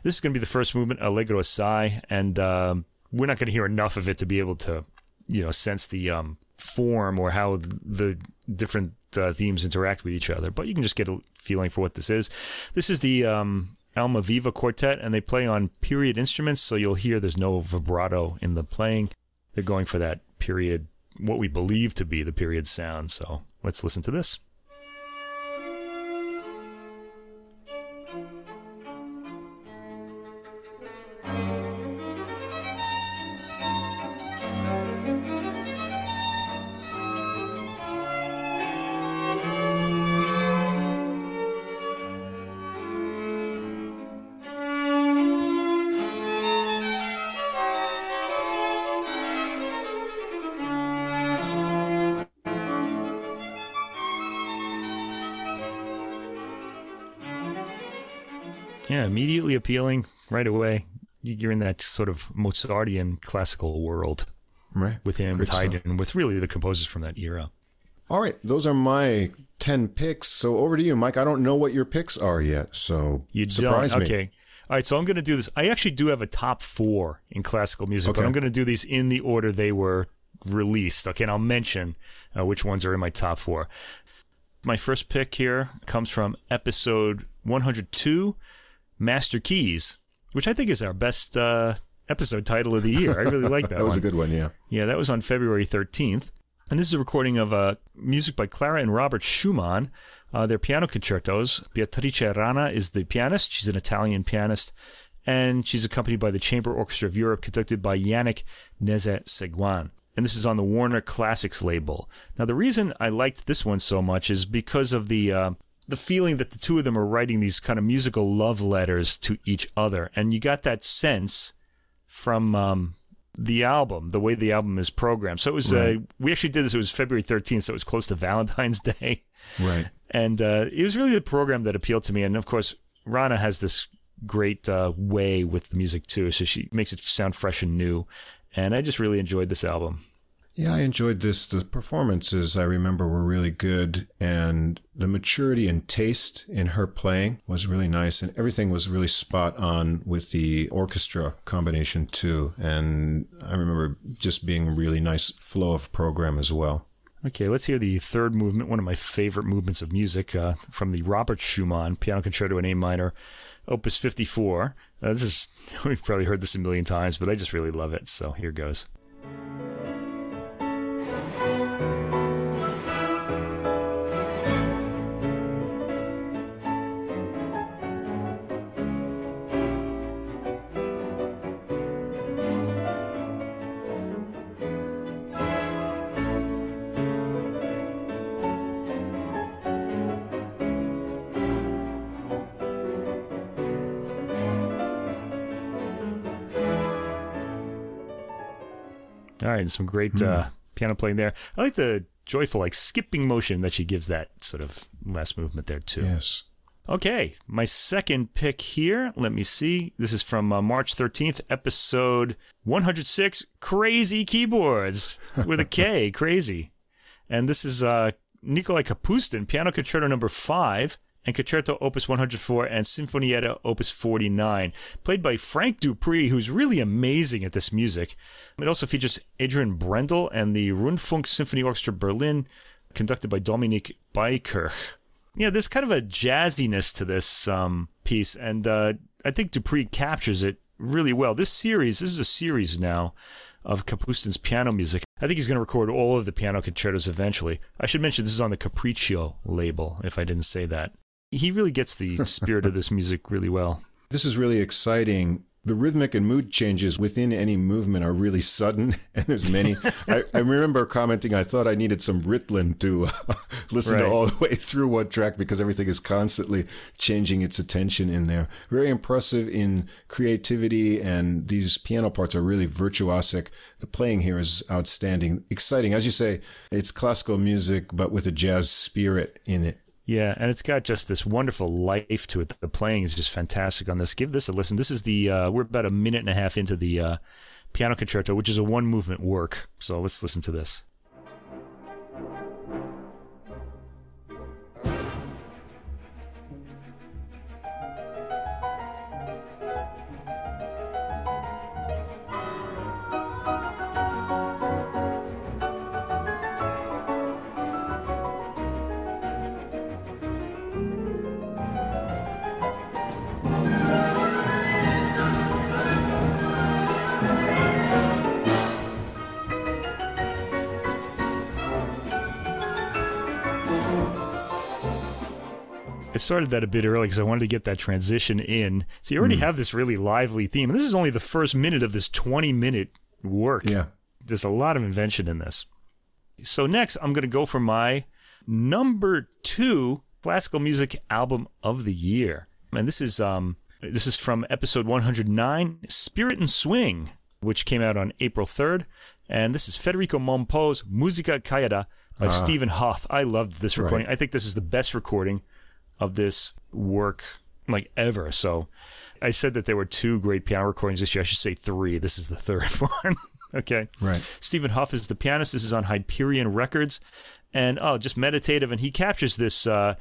This is gonna be the first movement, Allegro assai, and um, we're not gonna hear enough of it to be able to, you know, sense the um, form or how the different uh, themes interact with each other. But you can just get a feeling for what this is. This is the um, Almaviva Quartet, and they play on period instruments, so you'll hear there's no vibrato in the playing. They're going for that period, what we believe to be the period sound. So let's listen to this. Immediately appealing right away. You're in that sort of Mozartian classical world Right. with him Great tied stuff. with really the composers from that era. All right. Those are my 10 picks. So over to you, Mike. I don't know what your picks are yet. So You surprise don't? me. Okay. All right, so I'm going to do this. I actually do have a top four in classical music, but I'm going to do these in the order they were released. Okay, and I'll mention uh, which ones are in my top four. My first pick here comes from episode 102, Master Keys, which I think is our best uh, episode title of the year. I really like [LAUGHS] that, That was one. a good one. Yeah. Yeah, that was on February 13th. And this is a recording of uh, music by Clara and Robert Schumann, uh, their piano concertos. Beatrice Rana is the pianist. She's an Italian pianist. And she's accompanied by the Chamber Orchestra of Europe, conducted by Yannick Nézet-Séguin. And this is on the Warner Classics label. Now, the reason I liked this one so much is because of the. Uh, the feeling that the two of them are writing these kind of musical love letters to each other, and you got that sense from um, the album, the way the album is programmed. So it was, uh, Right. we actually did this, it was February 13th, so it was close to Valentine's [LAUGHS] Day. Right. And uh, it was really the program that appealed to me. And of course, Rana has this great uh, way with the music too. So she makes it sound fresh and new. And I just really enjoyed this album. Yeah, I enjoyed this. The performances I remember were really good, and the maturity and taste in her playing was really nice, and everything was really spot on with the orchestra combination too. And I remember just being a really nice flow of program as well. Okay, let's hear the third movement, one of my favorite movements of music uh, from the Robert Schumann Piano Concerto in A minor, Opus 54. Uh, this is, [LAUGHS] we've probably heard this a million times, but I just really love it. So here goes. All right, and some great uh, piano playing there. I like the joyful, like skipping motion that she gives that sort of last movement there too. Yes. Okay, my second pick here. Let me see. This is from uh, March 13th, episode 106 Krazy Keyboards with a K, [LAUGHS] crazy. And this is uh, Nikolai Kapustin, Piano Concerto number 5, and Concerto Opus 104 and Sinfonietta Opus 49, played by Frank Dupree, who's really amazing at this music. It also features Adrian Brendel and the Rundfunk Symphony Orchestra Berlin, conducted by Dominik Beykirch yeah, there's kind of a jazziness to this um, piece, and uh, I think Dupree captures it really well. This series, this is a series now of Kapustin's piano music. I think he's going to record all of the piano concertos eventually. I should mention this is on the Capriccio label, if I didn't say that. He really gets the [LAUGHS] spirit of this music really well. This is really exciting the rhythmic and mood changes within any movement are really sudden, [LAUGHS] and there's many. I, [LAUGHS] I, remember commenting, I thought I needed some Ritalin to uh, listen right. to all the way through one track because everything is constantly changing its attention in there. Very impressive in creativity, and these piano parts are really virtuosic. The playing here is outstanding, exciting. As you say, it's classical music, but with a jazz spirit in it. Yeah, and it's got just this wonderful life to it. The playing is just fantastic on this. Give this a listen. This is the uh, we're about a minute and a half into the uh, piano concerto, which is a one movement work. So let's listen to this. Started that a bit early because I wanted to get that transition in. So you already mm. have this really lively theme. And this is only the first minute of this 20 minute work. Yeah. There's a lot of invention in this. So next, I'm going to go for my number two classical music album of the year. And this is um this is from episode 109, Spirit and Swing, which came out on April 3rd. And this is Federico Mompou's Musica Callada by uh, Stephen Hough. I loved this recording. Right. I think this is the best recording of this work like ever. So I said that there were two great piano recordings this year. I should say three. This is the third [LAUGHS] one. okay. Right. Stephen Hough is the pianist. This is on Hyperion Records. And oh, just meditative. And he captures this uh,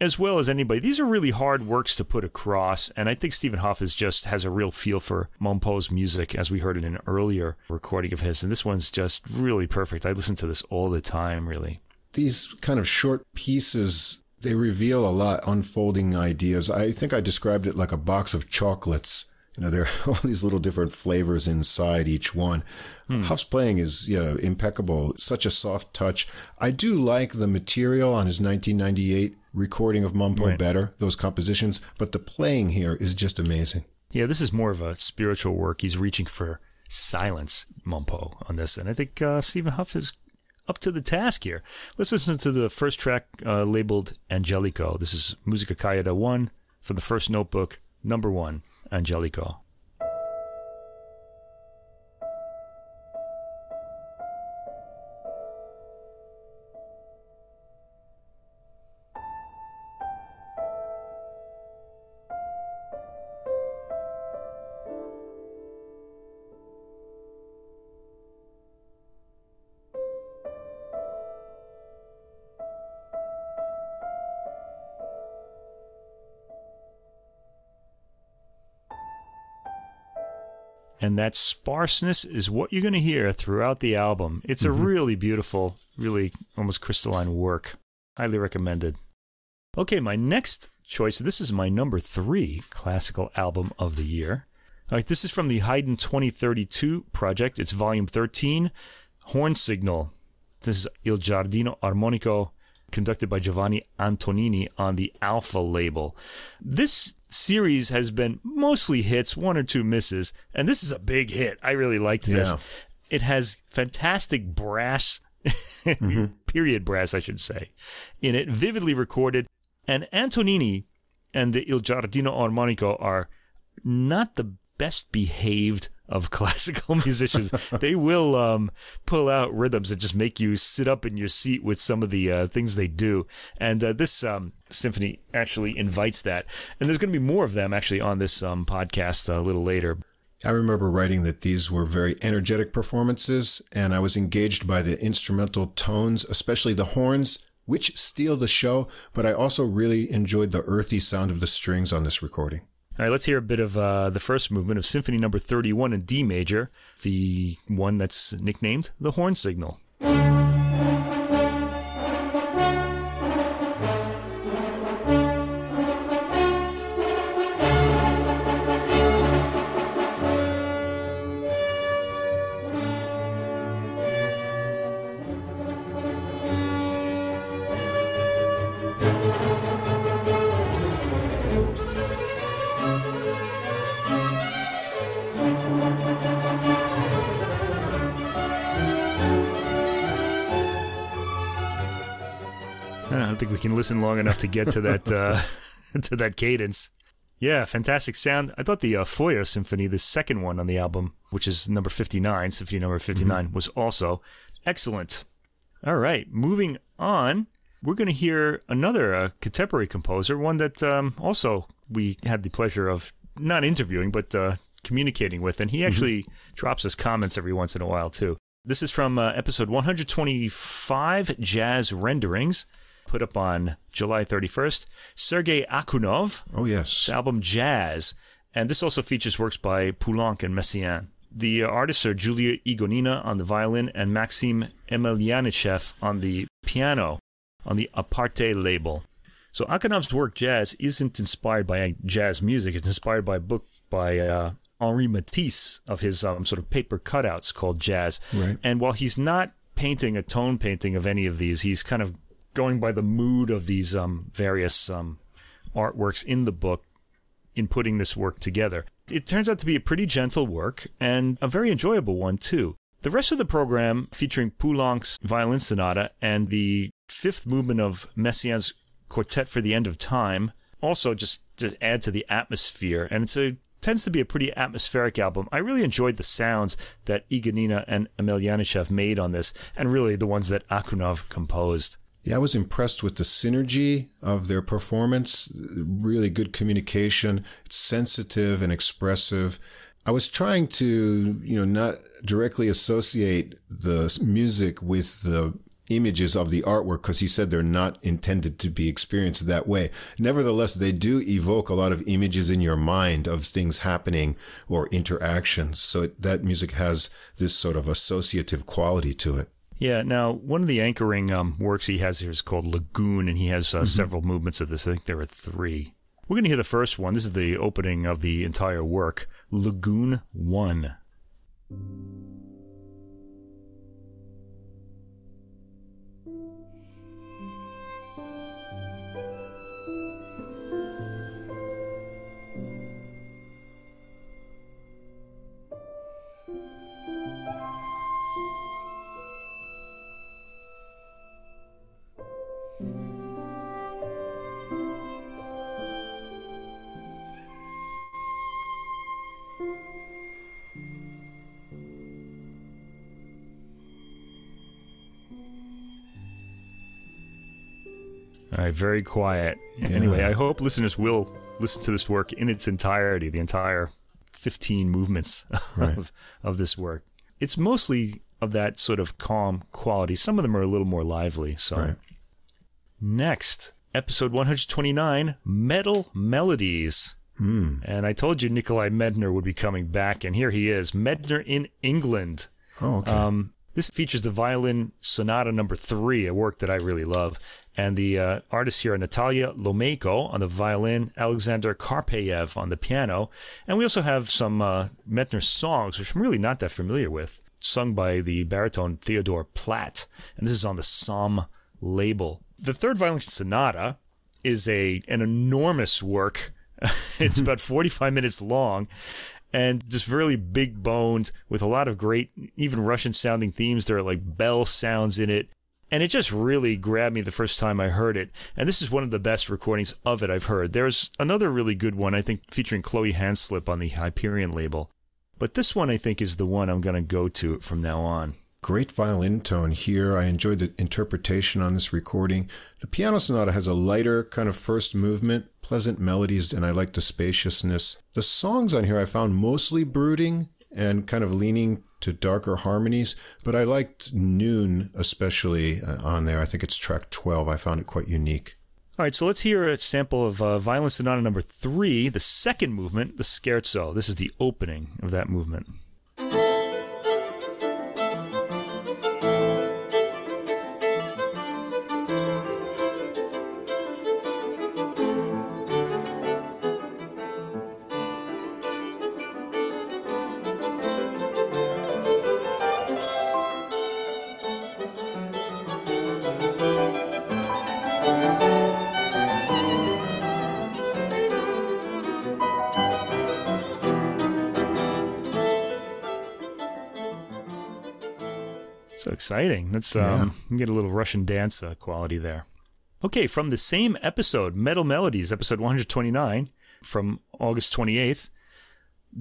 as well as anybody. These are really hard works to put across. And I think Stephen Hough is just has a real feel for Mompou's music, as we heard in an earlier recording of his. And this one's just really perfect. I listen to this all the time, really. These kind of short pieces they reveal a lot unfolding ideas. I think I described it like a box of chocolates. You know, there are [LAUGHS] all these little different flavors inside each one. Hmm. Hough's playing is you know, impeccable, such a soft touch. I do like the material on his 1998 recording of Mompou right. better, those compositions, but the playing here is just amazing. Yeah, this is more of a spiritual work. He's reaching for silence, Mompou, on this. And I think uh, Stephen Hough is up to the task here. Let's listen to the first track uh, labeled Angelico. This is Musica Callada 1 from the first notebook, number 1, Angelico. And that sparseness is what you're going to hear throughout the album. It's mm-hmm. a really beautiful, really almost crystalline work. Highly recommended. Okay, my next choice. This is my number three classical album of the year. All right, this is from the Haydn 2032 project. It's volume 13, Horn Signal. This is Il Giardino Armonico, conducted by Giovanni Antonini on the Alpha label. This series has been mostly hits, one or two misses, and this is a big hit. I really liked this. Yeah. It has fantastic brass, mm-hmm. [LAUGHS] period brass, I should say, in it, vividly recorded. And Antonini and the Il Giardino Armonico are not the best behaved of classical [LAUGHS] musicians. they will um, pull out rhythms that just make you sit up in your seat with some of the uh, things they do. And uh, this um, symphony actually invites that. And there's going to be more of them actually on this um, podcast a little later. I remember writing that these were very energetic performances, and I was engaged by the instrumental tones, especially the horns, which steal the show, but I also really enjoyed the earthy sound of the strings on this recording. All right, let's hear a bit of uh, the first movement of Symphony Number 31 in D major, the one that's nicknamed the horn signal. Listen long enough to get to that uh, [LAUGHS] to that cadence. Yeah, fantastic sound. I thought the uh, Feuer Symphony, the second one on the album, which is number 59, symphony number 59, mm-hmm. was also excellent. All right, moving on, we're going to hear another uh, contemporary composer, one that um, also we had the pleasure of not interviewing, but uh, communicating with, and he mm-hmm. actually mm-hmm. drops us comments every once in a while, too. This is from uh, episode 125, Jazz Renderings put up on July 31st. Sergei Akhunov. Oh, yes. His album Jazz. And this also features works by Poulenc and Messiaen. The artists are Julia Igonina on the violin and Maxim Emelyanychev on the piano on the Aparte label. So Akhunov's work, Jazz, isn't inspired by jazz music. It's inspired by a book by uh, Henri Matisse of his um, sort of paper cutouts called Jazz. Right. And while he's not painting a tone painting of any of these, he's kind of going by the mood of these um, various um, artworks in the book in putting this work together. It turns out to be a pretty gentle work and a very enjoyable one, too. The rest of the program, featuring Poulenc's violin sonata and the fifth movement of Messiaen's Quartet for the End of Time, also just, just add to the atmosphere. And it's a tends to be a pretty atmospheric album. I really enjoyed the sounds that Igonina and Emelyanychev made on this, and really the ones that Akhunov composed. Yeah, I was impressed with the synergy of their performance. Really good communication. It's sensitive and expressive. I was trying to, you know, not directly associate the music with the images of the artwork because he said they're not intended to be experienced that way. Nevertheless, they do evoke a lot of images in your mind of things happening or interactions. So that music has this sort of associative quality to it. Yeah. Now, one of the anchoring um, works he has here is called Lagoon, and he has uh, mm-hmm. several movements of this. I think there are three. We're going to hear the first one. This is the opening of the entire work Lagoon 1. All right, very quiet. Yeah. Anyway, I hope listeners will listen to this work in its entirety, the entire 15 movements [LAUGHS] right. of, of this work. It's mostly of that sort of calm quality. Some of them are a little more lively. So, right. next, episode 129 Metal Melodies. Hmm. And I told you Nikolai Medtner would be coming back, and here he is Medtner in England. Oh, okay. Um, this features the violin sonata number three, a work that I really love. And the uh, artists here are Natalia Lomeyko on the violin, Alexander Karpeyev on the piano. And we also have some uh, Medtner songs, which I'm really not that familiar with, sung by the baritone Theodore Platt. And this is on the Somm label. The third violin sonata is a an enormous work. [LAUGHS] it's [LAUGHS] about 45 minutes long and just really big boned with a lot of great, even Russian sounding themes. There are like bell sounds in it. And it just really grabbed me the first time I heard it. And this is one of the best recordings of it I've heard. There's another really good one, I think, featuring Chloe Hanslip on the Hyperion label. But this one, I think, is the one I'm going to go to from now on. Great violin tone here. I enjoyed the interpretation on this recording. The piano sonata has a lighter kind of first movement, pleasant melodies, and I like the spaciousness. The songs on here I found mostly brooding and kind of leaning to darker harmonies, but I liked Noon especially uh, on there. I think it's track 12. I found it quite unique. All right, so let's hear a sample of uh, Violin Sonata number three, the second movement, the scherzo. This is the opening of that movement. Exciting. Let's um, get a little Russian dance uh, quality there. Okay, from the same episode, Metal Melodies, episode 129 from August 28th,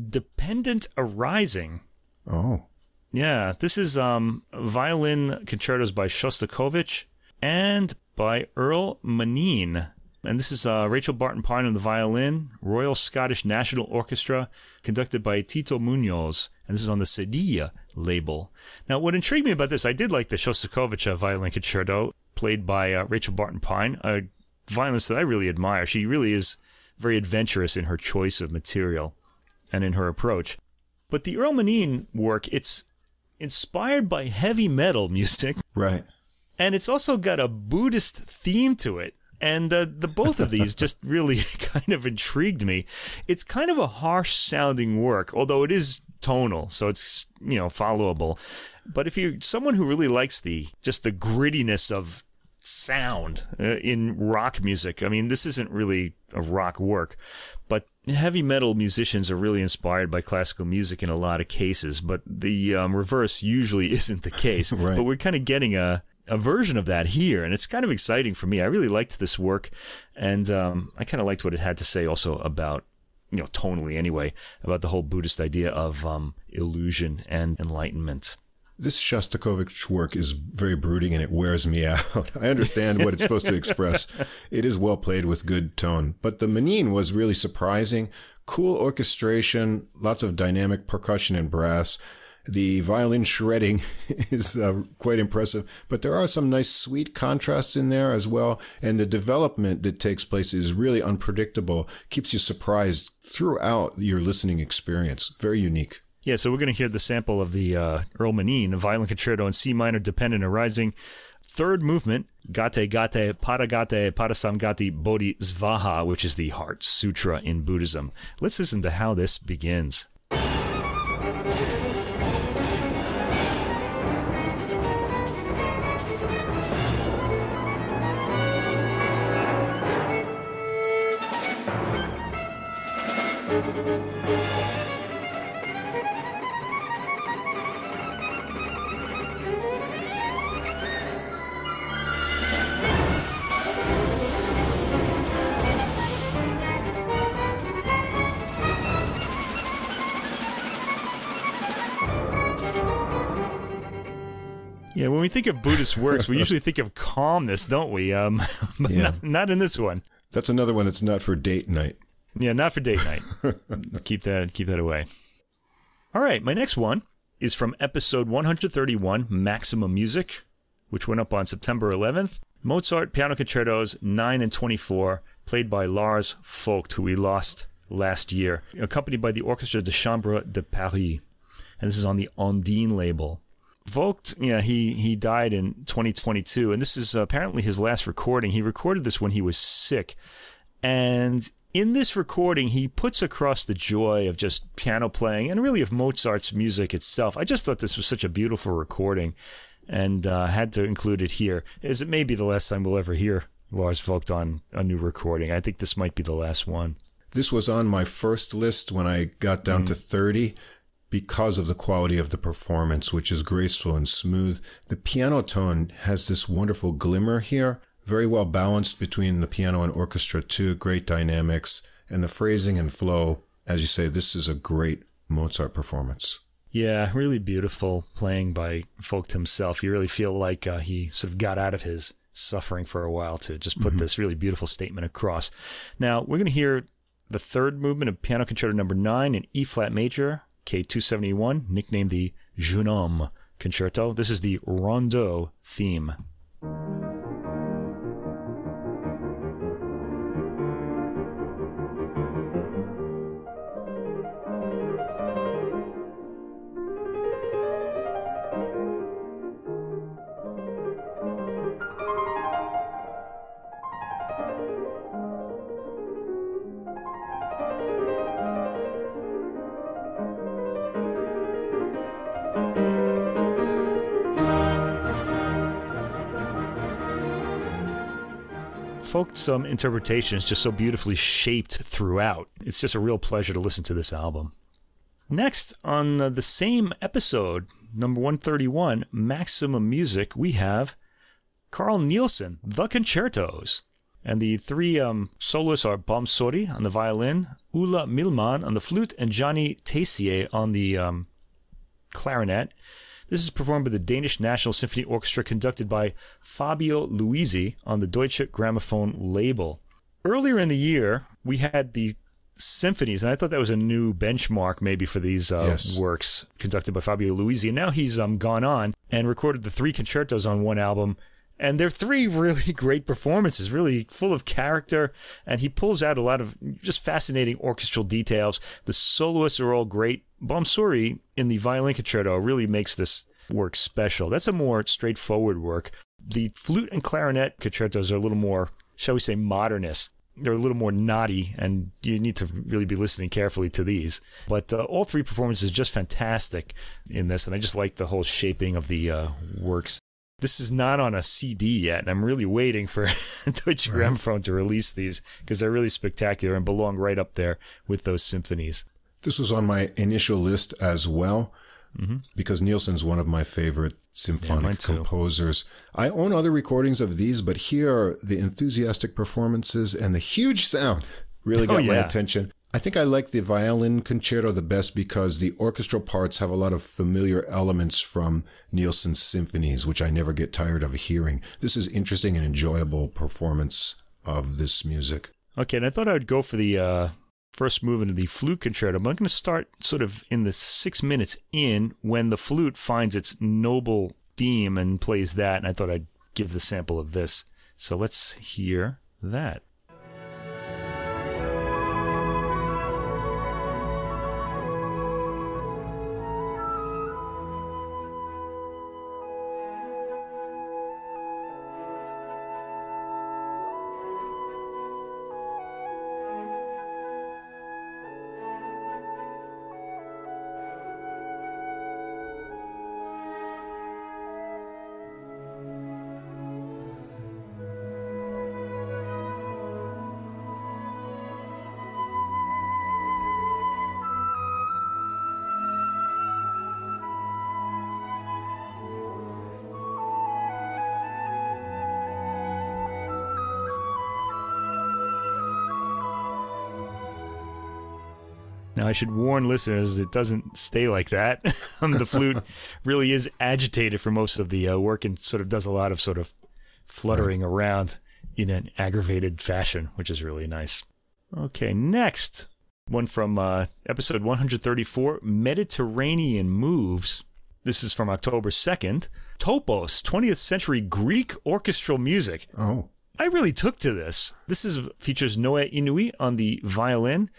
Dependent Arising. Oh. Yeah, this is um, violin concertos by Shostakovich and by Earl Maneein. And this is uh, Rachel Barton Pine on the violin, Royal Scottish National Orchestra, conducted by Tito Munoz. And this is on the Cedille label. Now, what intrigued me about this, I did like the Shostakovich uh, violin concerto, played by uh, Rachel Barton Pine, a violinist that I really admire. She really is very adventurous in her choice of material and in her approach. But the Earl Maneein work, it's inspired by heavy metal music. [LAUGHS] Right. And it's also got a Buddhist theme to it. And uh, the both of these just [LAUGHS] really [LAUGHS] kind of intrigued me. It's kind of a harsh sounding work, although it is tonal, so it's you know followable. But if you're someone who really likes the just the grittiness of sound uh, in rock music, I mean, this isn't really a rock work, but heavy metal musicians are really inspired by classical music in a lot of cases. But the um, reverse usually [LAUGHS] isn't the case. [LAUGHS] Right. But we're kind of getting a a version of that here, and it's kind of exciting for me. I really liked this work, and um, I kind of liked what it had to say also about, you know, tonally anyway, about the whole Buddhist idea of um, illusion and enlightenment. This Shostakovich work is very brooding and it wears me [LAUGHS] out. I understand what it's supposed to express. [LAUGHS] It is well played with good tone, but the Maneein was really surprising. Cool orchestration, lots of dynamic percussion and brass. The violin shredding [LAUGHS] is uh, quite impressive, but there are some nice sweet contrasts in there as well. And the development that takes place is really unpredictable, keeps you surprised throughout your listening experience. Very unique. Yeah, so we're going to hear the sample of the uh, Earl Maneein, a violin concerto in C minor, dependent arising. Third movement, Gate Gate Paragate Parasamgati Bodhi Svaha, which is the Heart Sutra in Buddhism. Let's listen to how this begins. Yeah, when we think of Buddhist works, we usually think of calmness, don't we? Um, [LAUGHS] but Yeah. not, not in this one. That's another one that's not for date night. Yeah, not for date night. [LAUGHS] keep that keep that away. All right, my next one is from episode 131, Maximum Music, which went up on September 11th. Mozart piano concertos 9 and 24, played by Lars Vogt, who we lost last year, accompanied by the Orchestre de Chambre de Paris. And this is on the Ondine label. Vogt, yeah, he, he died in 2022, and this is apparently his last recording. He recorded this when he was sick. And in this recording, he puts across the joy of just piano playing and really of Mozart's music itself. I just thought this was such a beautiful recording and uh, had to include it here, as it may be the last time we'll ever hear Lars Vogt on a new recording. I think this might be the last one. This was on my first list when I got down to 30 because of the quality of the performance, which is graceful and smooth. The piano tone has this wonderful glimmer here, very well balanced between the piano and orchestra too, great dynamics, and the phrasing and flow. As you say, this is a great Mozart performance. Yeah, really beautiful playing by Vogt himself. You really feel like uh, he sort of got out of his suffering for a while to just put this really beautiful statement across. Now, we're going to hear the third movement of Piano Concerto Number 9 in E flat major, K271, nicknamed the Jeune Homme Concerto. This is the Rondeau theme. Vogt's interpretations just so beautifully shaped throughout. It's just a real pleasure to listen to this album. Next, on the same episode, number 131, Maximum Music, we have Carl Nielsen, The Concertos. And the three um, soloists are Bomsori on the violin, Ulla Miilmann on the flute, and Johnny Teyssier on the um, clarinet. This is performed by the Danish National Symphony Orchestra, conducted by Fabio Luisi on the Deutsche Grammophon label. Earlier in the year, we had the symphonies, and I thought that was a new benchmark maybe for these uh, Yes. works conducted by Fabio Luisi. And now he's um, gone on and recorded the three concertos on one album. And they're three [LAUGHS] really great performances, really full of character. And he pulls out a lot of just fascinating orchestral details. The soloists are all great. Bomsori in the violin concerto really makes this work special. That's a more straightforward work. The flute and clarinet concertos are a little more, shall we say, modernist. They're a little more naughty, and you need to really be listening carefully to these. But uh, all three performances are just fantastic in this, and I just like the whole shaping of the uh, works. This is not on a CD yet, and I'm really waiting for [LAUGHS] Deutsche Grammophon to release these because they're really spectacular and belong right up there with those symphonies. This was on my initial list as well because Nielsen's one of my favorite symphonic too. composers. I own other recordings of these, but here are the enthusiastic performances and the huge sound really Oh, got my attention. I think I like the violin concerto the best because the orchestral parts have a lot of familiar elements from Nielsen's symphonies, which I never get tired of hearing. This is interesting and enjoyable performance of this music. Okay, and I thought I would go for the uh, first movement of the flute concerto, but I'm going to start sort of in the six minutes in when the flute finds its noble theme and plays that, and I thought I'd give the sample of this. So let's hear that. Now, I should warn listeners it doesn't stay like that. [LAUGHS] Um, the flute [LAUGHS] really is agitated for most of the uh, work and sort of does a lot of sort of fluttering around in an aggravated fashion, which is really nice. Okay, next one from uh, episode 134 Mediterranean Moves. This is from October 2nd. Topos, 20th century Greek orchestral music. Oh, I really took to this. This is features Noe Inui on the violin,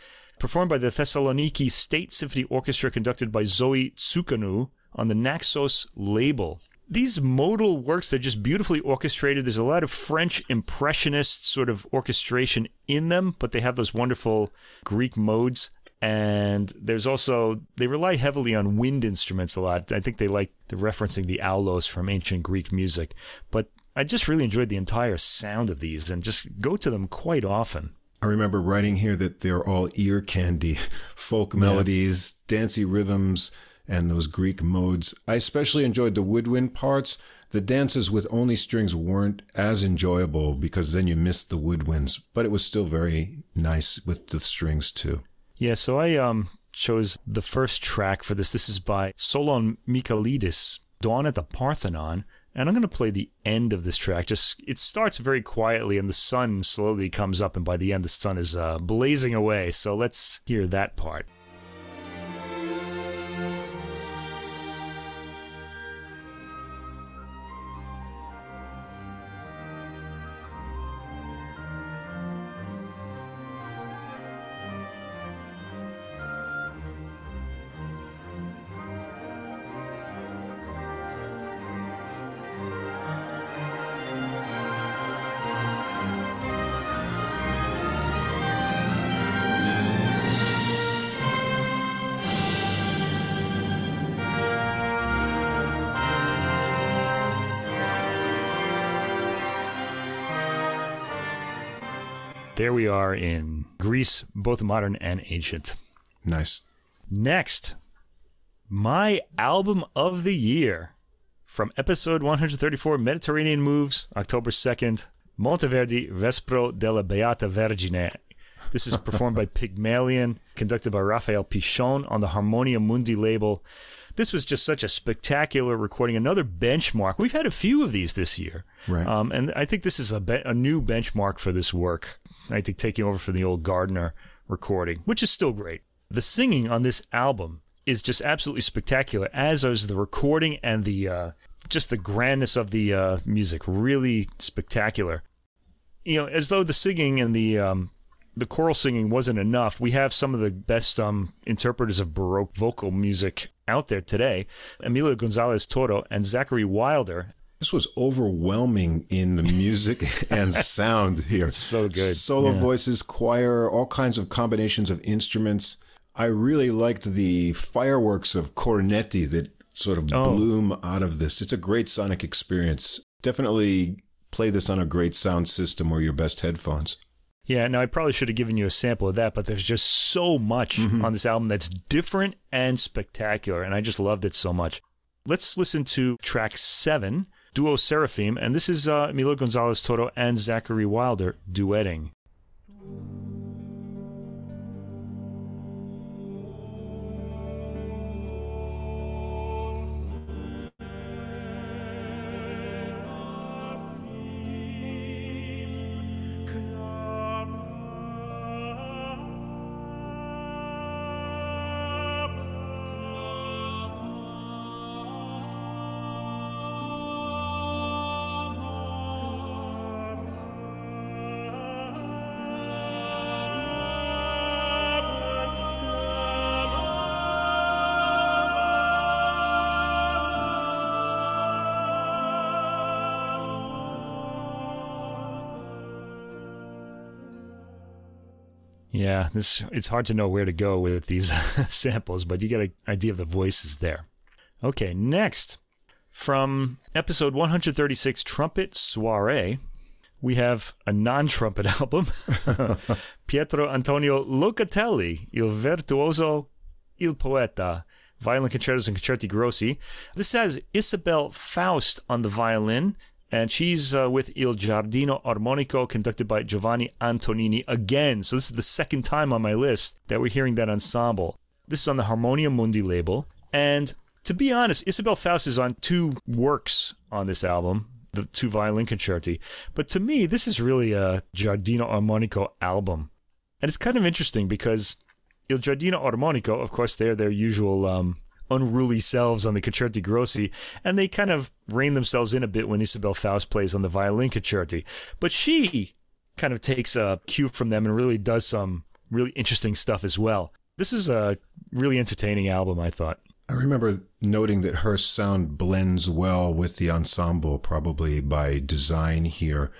performed by the Thessaloniki State Symphony Orchestra, conducted by Zoe Tsokanou on the Naxos label. These modal works, they're just beautifully orchestrated. There's a lot of French impressionist sort of orchestration in them, but they have those wonderful Greek modes. And there's also, they rely heavily on wind instruments a lot. I think they like the referencing the aulos from ancient Greek music. But I just really enjoyed the entire sound of these and just go to them quite often. I remember writing here that they're all ear candy, [LAUGHS] folk melodies, dancey rhythms, and those Greek modes. I especially enjoyed the woodwind parts. The dances with only strings weren't as enjoyable because then you missed the woodwinds, but it was still very nice with the strings too. Yeah, so I um chose the first track for this. This is by Solon Michaelidis, Dawn at the Parthenon. And I'm going to play the end of this track. Just it starts very quietly, and the sun slowly comes up, and by the end, the sun is uh, blazing away. So let's hear that part. Are in Greece, both modern and ancient. Nice. Next, my album of the year from episode 134, Mediterranean Moves, October 2nd, Monteverdi, Vespro della Beata Vergine. This is performed by [LAUGHS] Pygmalion, conducted by Raphael Pichon on the Harmonia Mundi label. This was just such a spectacular recording, another benchmark. We've had a few of these this year. Right. Um, and I think this is a, be- a new benchmark for this work. I think taking over for the old Gardiner recording, which is still great. The singing on this album is just absolutely spectacular, as is the recording and the uh, just the grandness of the uh, music. Really spectacular. You know, as though the singing and the um, the choral singing wasn't enough. We have some of the best um, interpreters of Baroque vocal music out there today Emilio Gonzalez Toro and Zachary Wilder. This was overwhelming in the music [LAUGHS] and sound here. So good. Solo Yeah. voices, choir, all kinds of combinations of instruments. I really liked the fireworks of cornetti that sort of Oh. bloom out of this. It's a great sonic experience. Definitely play this on a great sound system or your best headphones. Yeah, now I probably should have given you a sample of that, but there's just so much on this album that's different and spectacular, and I just loved it so much. Let's listen to track seven, Duo Seraphim, and this is uh, Emilio Gonzalez Toro and Zachary Wilder duetting. Yeah, this it's hard to know where to go with [LAUGHS] these samples, but you get an idea of the voices there. Okay, next from episode 136, Trumpet Soiree, we have a non-trumpet [LAUGHS] album, [LAUGHS] Pietro Antonio Locatelli, Il Virtuoso, Il Poeta, violin concertos and concerti grossi. This has Isabelle Faust on the violin, and she's uh, with Il Giardino Armonico, conducted by Giovanni Antonini again. So this is the second time on my list that we're hearing that ensemble. This is on the Harmonia Mundi label, and to be honest, Isabelle Faust is on two works on this album, the two violin concerti. But to me, this is really a Giardino Armonico album. And it's kind of interesting because Il Giardino Armonico, of course, they're their usual um, unruly selves on the Concerti Grossi, and they kind of rein themselves in a bit when Isabelle Faust plays on the violin concerti. But she kind of takes a cue from them and really does some really interesting stuff as well. This is a really entertaining album, I thought. I remember noting that her sound blends well with the ensemble, probably by design here,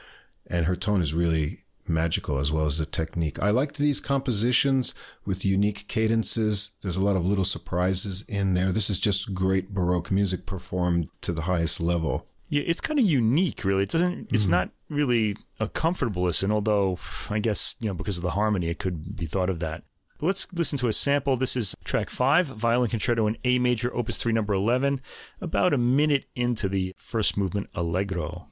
and her tone is really magical as well as the technique. I liked these compositions with unique cadences. There's a lot of little surprises in there. This is just great Baroque music performed to the highest level. Yeah, it's kind of unique, really. It doesn't. It's hmm. not really a comfortable listen, although I guess you know because of the harmony, it could be thought of that. But let's listen to a sample. This is track five, violin concerto in A major, opus three, number eleven, about a minute into the first movement, allegro.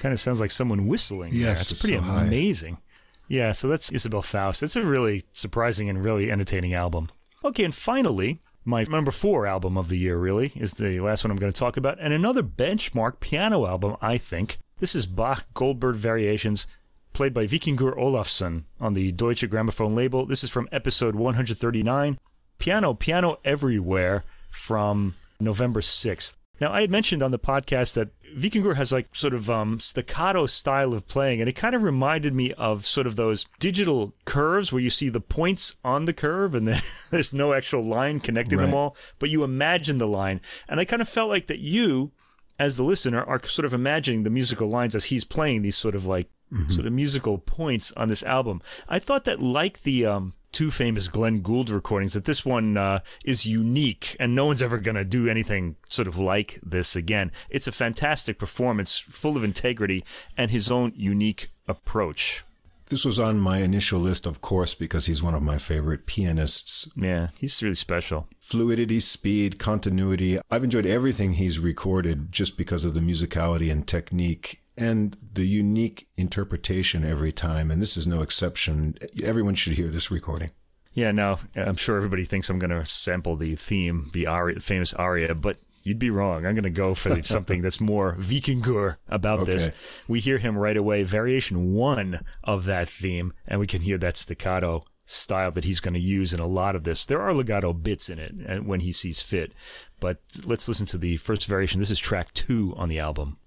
Kind of sounds like someone whistling. there. Yes, it's it's pretty so high. amazing. Yeah, so that's Isabelle Faust. It's a really surprising and really entertaining album. Okay, and finally, my number four album of the year really is the last one I'm going to talk about, and another benchmark piano album, I think. This is Bach Goldberg Variations, played by Vikingur Olafsson on the Deutsche Grammophon label. This is from episode 139, Piano, Piano Everywhere, from November 6th. Now, I had mentioned on the podcast that Vikingur has like sort of um, staccato style of playing, and it kind of reminded me of sort of those digital curves where you see the points on the curve and then [LAUGHS] there's no actual line connecting right. them all, but you imagine the line. And I kind of felt like that you, as the listener, are sort of imagining the musical lines as he's playing these sort of like mm-hmm. sort of musical points on this album. I thought that like the um, two famous Glenn Gould recordings that this one uh, is unique and no one's ever going to do anything sort of like this again. It's a fantastic performance, full of integrity and his own unique approach. This was on my initial list, of course, because he's one of my favorite pianists. Yeah, he's really special. Fluidity, speed, continuity. I've enjoyed everything he's recorded just because of the musicality and technique and the unique interpretation every time. And this is no exception. Everyone should hear this recording. Yeah, now I'm sure everybody thinks I'm going to sample the theme, the aria, the famous aria, but you'd be wrong. I'm going to go for [LAUGHS] something that's more Vikingur about okay. this. We hear him right away, variation one of that theme, and we can hear that staccato style that he's going to use in a lot of this. There are legato bits in it when he sees fit, but let's listen to the first variation. This is track two on the album.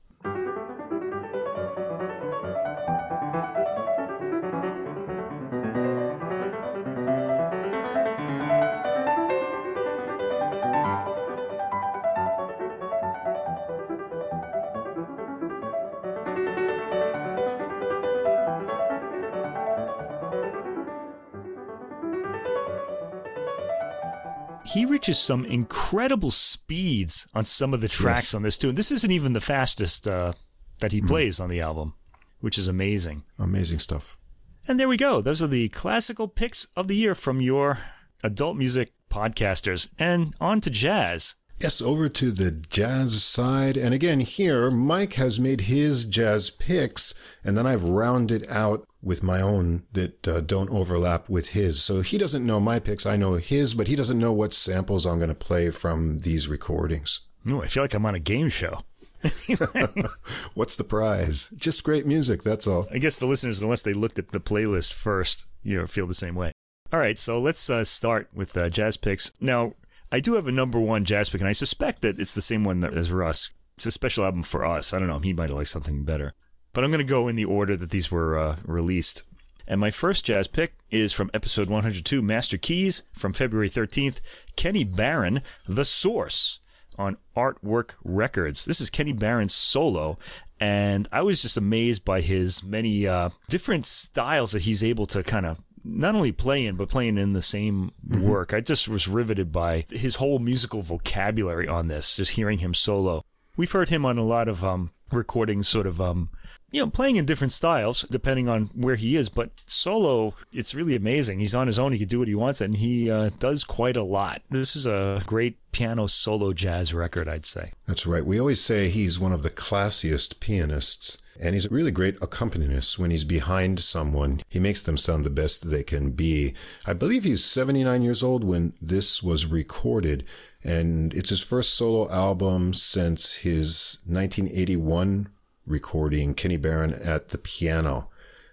Reaches some incredible speeds on some of the tracks yes. on this too. And this isn't even the fastest uh, that he mm. plays on the album, which is amazing. Amazing stuff. And there we go. Those are the classical picks of the year from your adult music podcasters. And on to jazz. Yes, over to the jazz side. And again, here, Mike has made his jazz picks, and then I've rounded out with my own that uh, don't overlap with his. So he doesn't know my picks. I know his, but he doesn't know what samples I'm going to play from these recordings. Ooh, I feel like I'm on a game show. [LAUGHS] [LAUGHS] What's the prize? Just great music, that's all. I guess the listeners, unless they looked at the playlist first, you know, feel the same way. All right, so let's uh, start with uh, jazz picks. Now, I do have a number one jazz pick, and I suspect that it's the same one as Russ. It's a special album for us. I don't know. He might have liked something better. But I'm going to go in the order that these were uh, released. And my first jazz pick is from episode 102, Master Keys, from February 13th, Kenny Barron, The Source, on Artwork Records. This is Kenny Barron's solo, and I was just amazed by his many uh, different styles that he's able to kind of not only playing but playing in the same mm-hmm. work. I just was riveted by his whole musical vocabulary on this. Just hearing him solo. We've heard him on a lot of um, recordings, sort of um, you know, playing in different styles depending on where he is. But solo, it's really amazing. He's on his own; he can do what he wants, and he uh, does quite a lot. This is a great piano solo jazz record, I'd say. That's right. We always say he's one of the classiest pianists. And he's a really great accompanist when he's behind someone. He makes them sound the best they can be. I believe he's 79 years old when this was recorded. And it's his first solo album since his 1981 recording, Kenny Barron at the piano.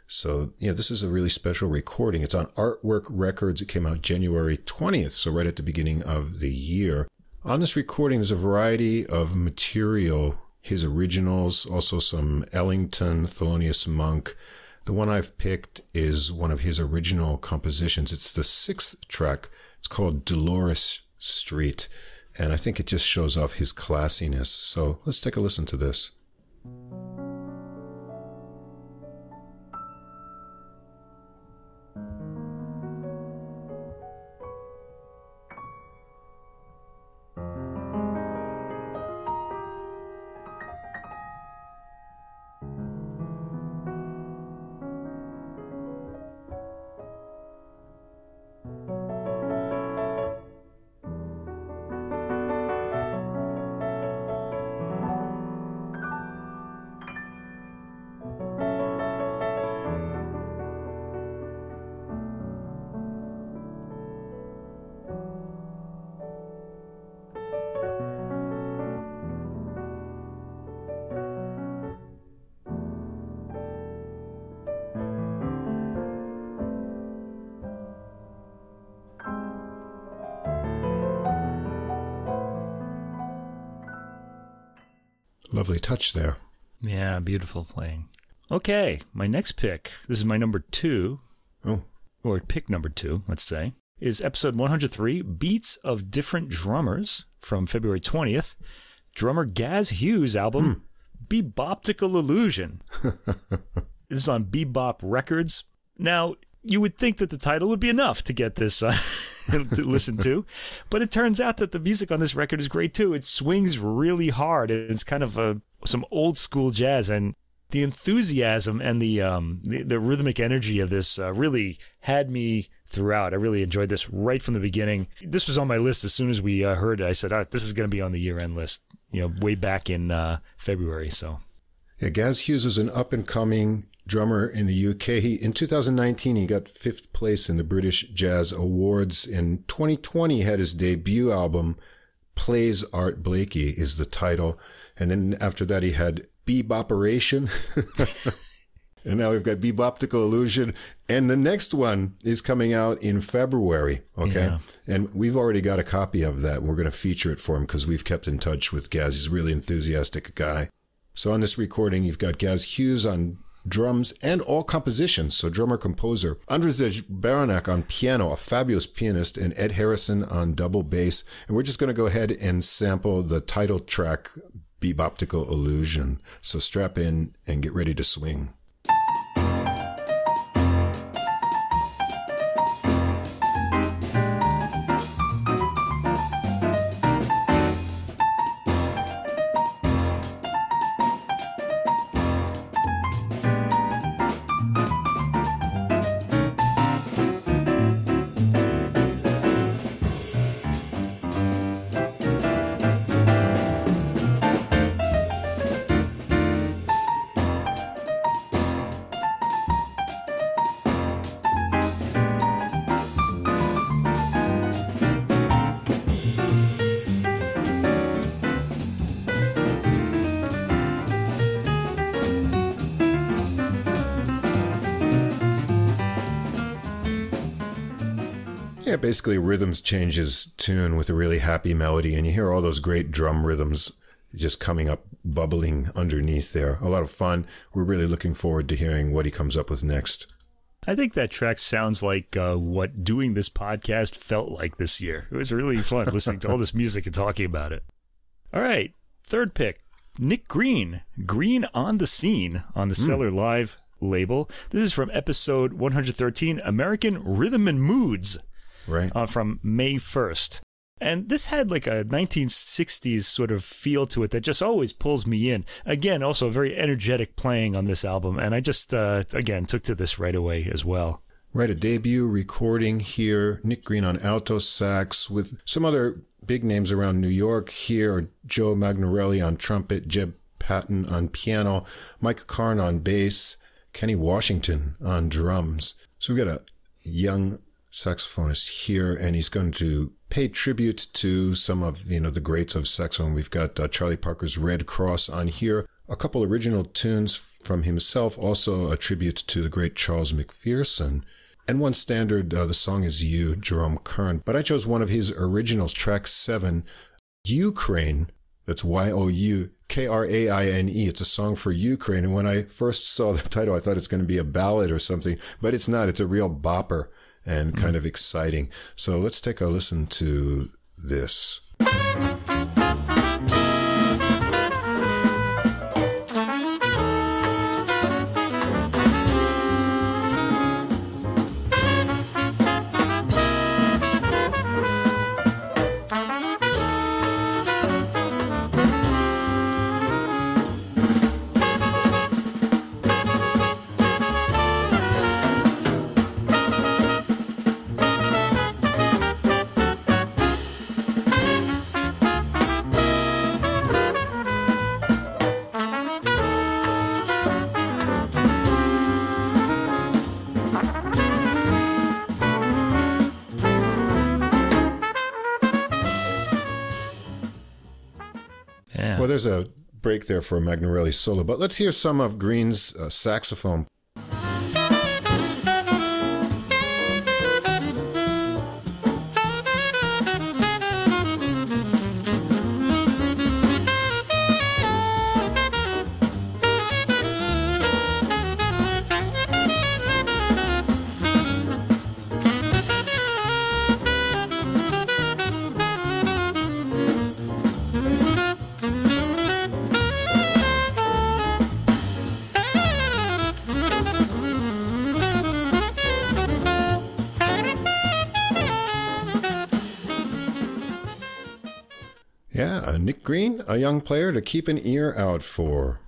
So, yeah, this is a really special recording. It's on Artwork Records. It came out January 20th, so right at the beginning of the year. On this recording, there's a variety of material his originals, also some Ellington, Thelonious Monk. The one I've picked is one of his original compositions. It's the sixth track. It's called Dolores Street. And I think it just shows off his classiness. So let's take a listen to this. Touch there. Yeah, beautiful playing. Okay, my next pick. This is my number two. Oh. Or pick number two, let's say, is episode 103 Beats of Different Drummers from February 20th. Drummer Gaz Hughes' album, Beboptical Illusion. [LAUGHS] this is on Bebop Records. Now, you would think that the title would be enough to get this uh, [LAUGHS] [LAUGHS] to listen to, but it turns out that the music on this record is great too. It swings really hard. And it's kind of a, some old school jazz, and the enthusiasm and the um, the, the rhythmic energy of this uh, really had me throughout. I really enjoyed this right from the beginning. This was on my list as soon as we uh, heard it. I said, oh, "This is going to be on the year end list." You know, way back in uh, February. So, Yeah, Gaz Hughes is an up and coming drummer in the UK. He, in 2019, he got fifth place in the British Jazz Awards. In 2020, he had his debut album, Plays Art Blakey is the title. And then after that, he had Beboperation. [LAUGHS] and now we've got Beboptical Illusion. And the next one is coming out in February. Okay. Yeah. And we've already got a copy of that. We're going to feature it for him because we've kept in touch with Gaz. He's a really enthusiastic guy. So on this recording, you've got Gaz Hughes on drums and all compositions. So drummer composer Andrzej Baranek on piano, a fabulous pianist, and Ed Harrison on double bass. And we're just going to go ahead and sample the title track, Beboptical Illusion. So strap in and get ready to swing. Basically rhythms changes tune with a really happy melody, and you hear all those great drum rhythms just coming up, bubbling underneath there. A lot of fun. We're really looking forward to hearing what he comes up with next. I think that track sounds like uh, what doing this podcast felt like this year. It was really fun [LAUGHS] listening to all this music and talking about it. All right, third pick Nick Green, Green on the Scene on the Cellar Live label. This is from episode 113 American Rhythm and Moods Right? uh, from May 1st. And this had like a 1960s sort of feel to it that just always pulls me in. Again, also very energetic playing on this album. And I just, uh, again, took to this right away as well. Right, a debut recording here. Nick Green on alto sax with some other big names around New York here. Joe Magnarelli on trumpet, Jeb Patton on piano, Mike Karn on bass, Kenny Washington on drums. So we've got a young saxophonist here, and he's going to pay tribute to some of you know the greats of saxophone. We've got uh, Charlie Parker's Red Cross on here, a couple original tunes from himself, also a tribute to the great Charles McPherson. And one standard, uh, the song is You, Jerome Kern. But I chose one of his originals, track seven, Ukraine. That's Y O U K R A I N E. It's a song for Ukraine. And when I first saw the [LAUGHS] title, I thought it's going to be a ballad or something, but it's not. It's a real bopper and kind of exciting. So let's take a listen to this. There's a break there for Magnarelli's solo, but let's hear some of Green's uh, saxophone. A young player to keep an ear out for.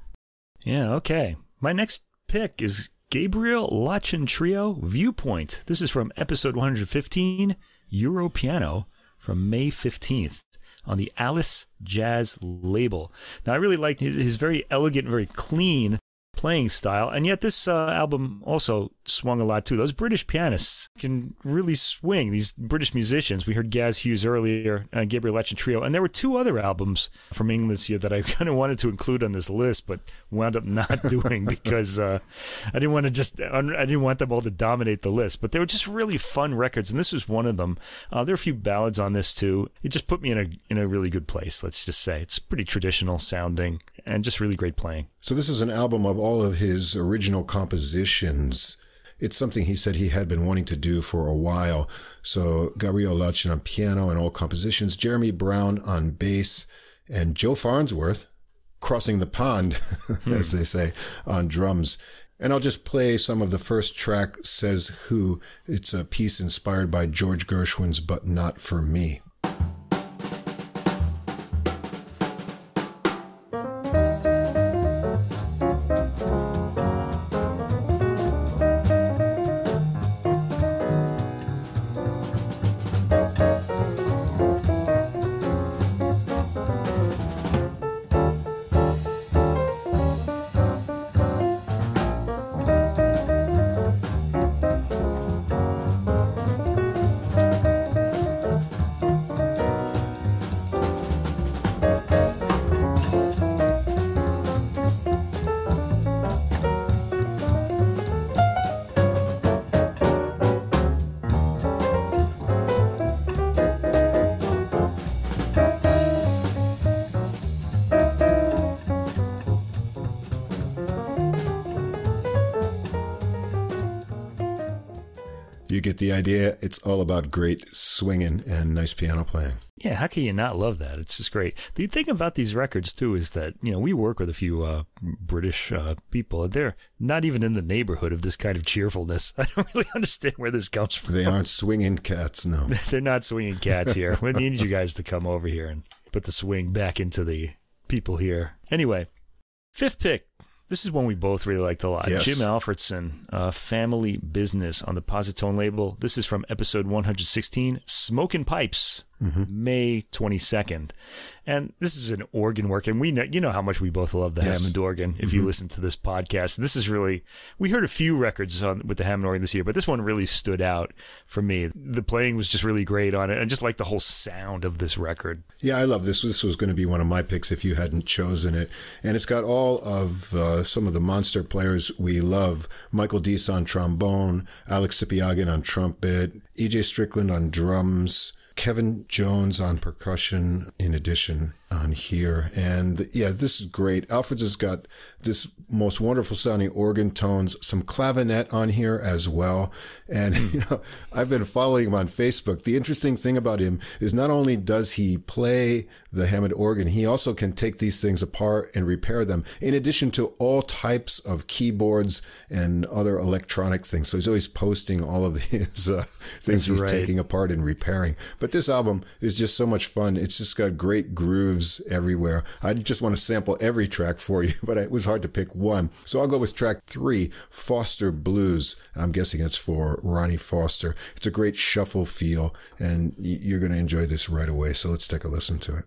Yeah, okay. My next pick is Gabriel Latchin Trio Viewpoint. This is from episode 115, Euro Piano, from May 15th on the Alys Jazz label. Now, I really like his, his very elegant, very clean playing style. And yet, this uh, album also swung a lot too. Those British pianists can really swing. These British musicians. We heard Gaz Hughes earlier, uh, Gabriel Latchin Trio, and there were two other albums from England this year that I [LAUGHS] kind of wanted to include on this list, but wound up not [LAUGHS] doing because uh, I didn't want to just I didn't want them all to dominate the list. But they were just really fun records, and this was one of them. Uh, there are a few ballads on this too. It just put me in a in a really good place. Let's just say it's pretty traditional sounding and just really great playing. So this is an album of all of his original compositions. It's something he said he had been wanting to do for a while. So Gabriel Latchin on piano and all compositions, Jeremy Brown on bass, and Joe Farnsworth crossing the pond, hmm. [LAUGHS] as they say, on drums. And I'll just play some of the first track, Says Who. It's a piece inspired by George Gershwin's But Not For Me. About great swinging and nice piano playing. Yeah, how can you not love that? It's just great. The thing about these records too is that you know we work with a few uh, British uh, people, and they're not even in the neighborhood of this kind of cheerfulness. [LAUGHS] I don't really understand where this comes from. They aren't swinging cats, no. [LAUGHS] they're not swinging cats here. we need you guys to come over here and put the swing back into the people here. Anyway, fifth pick. This is one we both really liked a lot. Yes. Jim Alfredson, uh, Family Business on the Posi-Tone label. This is from episode 116, Smoking Pipes, mm-hmm. May 22nd. And this is an organ work, and we know you know how much we both love the yes. Hammond organ. If mm-hmm. you listen to this podcast, this is really we heard a few records on, with the Hammond organ this year, but this one really stood out for me. The playing was just really great on it, and just like the whole sound of this record. Yeah, I love this. This was going to be one of my picks if you hadn't chosen it, and it's got all of uh, some of the monster players we love: Michael Dease on trombone, Alex Sipiagin on trumpet, E.J. Strickland on drums. Kevin Jones on percussion, in addition, on here. And yeah, this is great. Alfred's has got this most wonderful sounding organ tones, some clavinet on here as well. And, [LAUGHS] you know, I've been following him on Facebook. The interesting thing about him is not only does he play the Hammond organ, he also can take these things apart and repair them, in addition to all types of keyboards and other electronic things. So he's always posting all of [LAUGHS] his uh, things That's he's right. taking apart and repairing. But this album is just so much fun. It's just got great grooves everywhere. I just want to sample every track for you, [LAUGHS] but it was hard to pick one. So I'll go with track three, Foster Blues. I'm guessing it's for Ronnie Foster. It's a great shuffle feel, and you're going to enjoy this right away. So let's take a listen to it.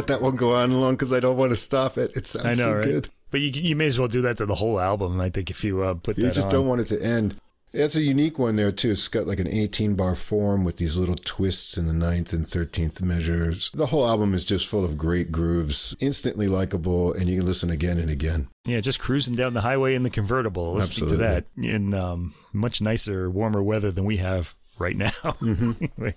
Let that one go on long because I don't want to stop it. It sounds know, so right? good. But you you may as well do that to the whole album. I think if you uh, put You just on. don't want it to end. It's a unique one there too. It's got like an 18 bar form with these little twists in the ninth and 13th measures. The whole album is just full of great grooves, instantly likable, and you can listen again and again. Yeah, just cruising down the highway in the convertible, listening to that in um, much nicer, warmer weather than we have right now. [LAUGHS] Anyway,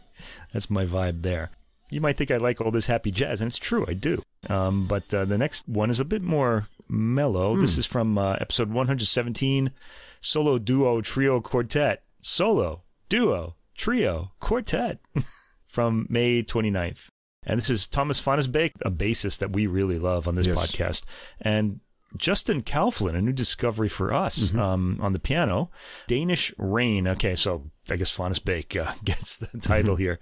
That's my vibe there. You might think I like all this happy jazz, and it's true, I do. Um, but uh, the next one is a bit more mellow. This is from uh, episode 117 Solo Duo Trio Quartet. Solo, Duo, Trio, Quartet [LAUGHS] from May 29th. And this is Thomas Fonnesbæk, a bassist that we really love on this Yes. podcast. And Justin Kauflin, a new discovery for us um, on the piano. Danish Rain. Okay, so I guess Fonnesbæk uh, [LAUGHS] gets the title here.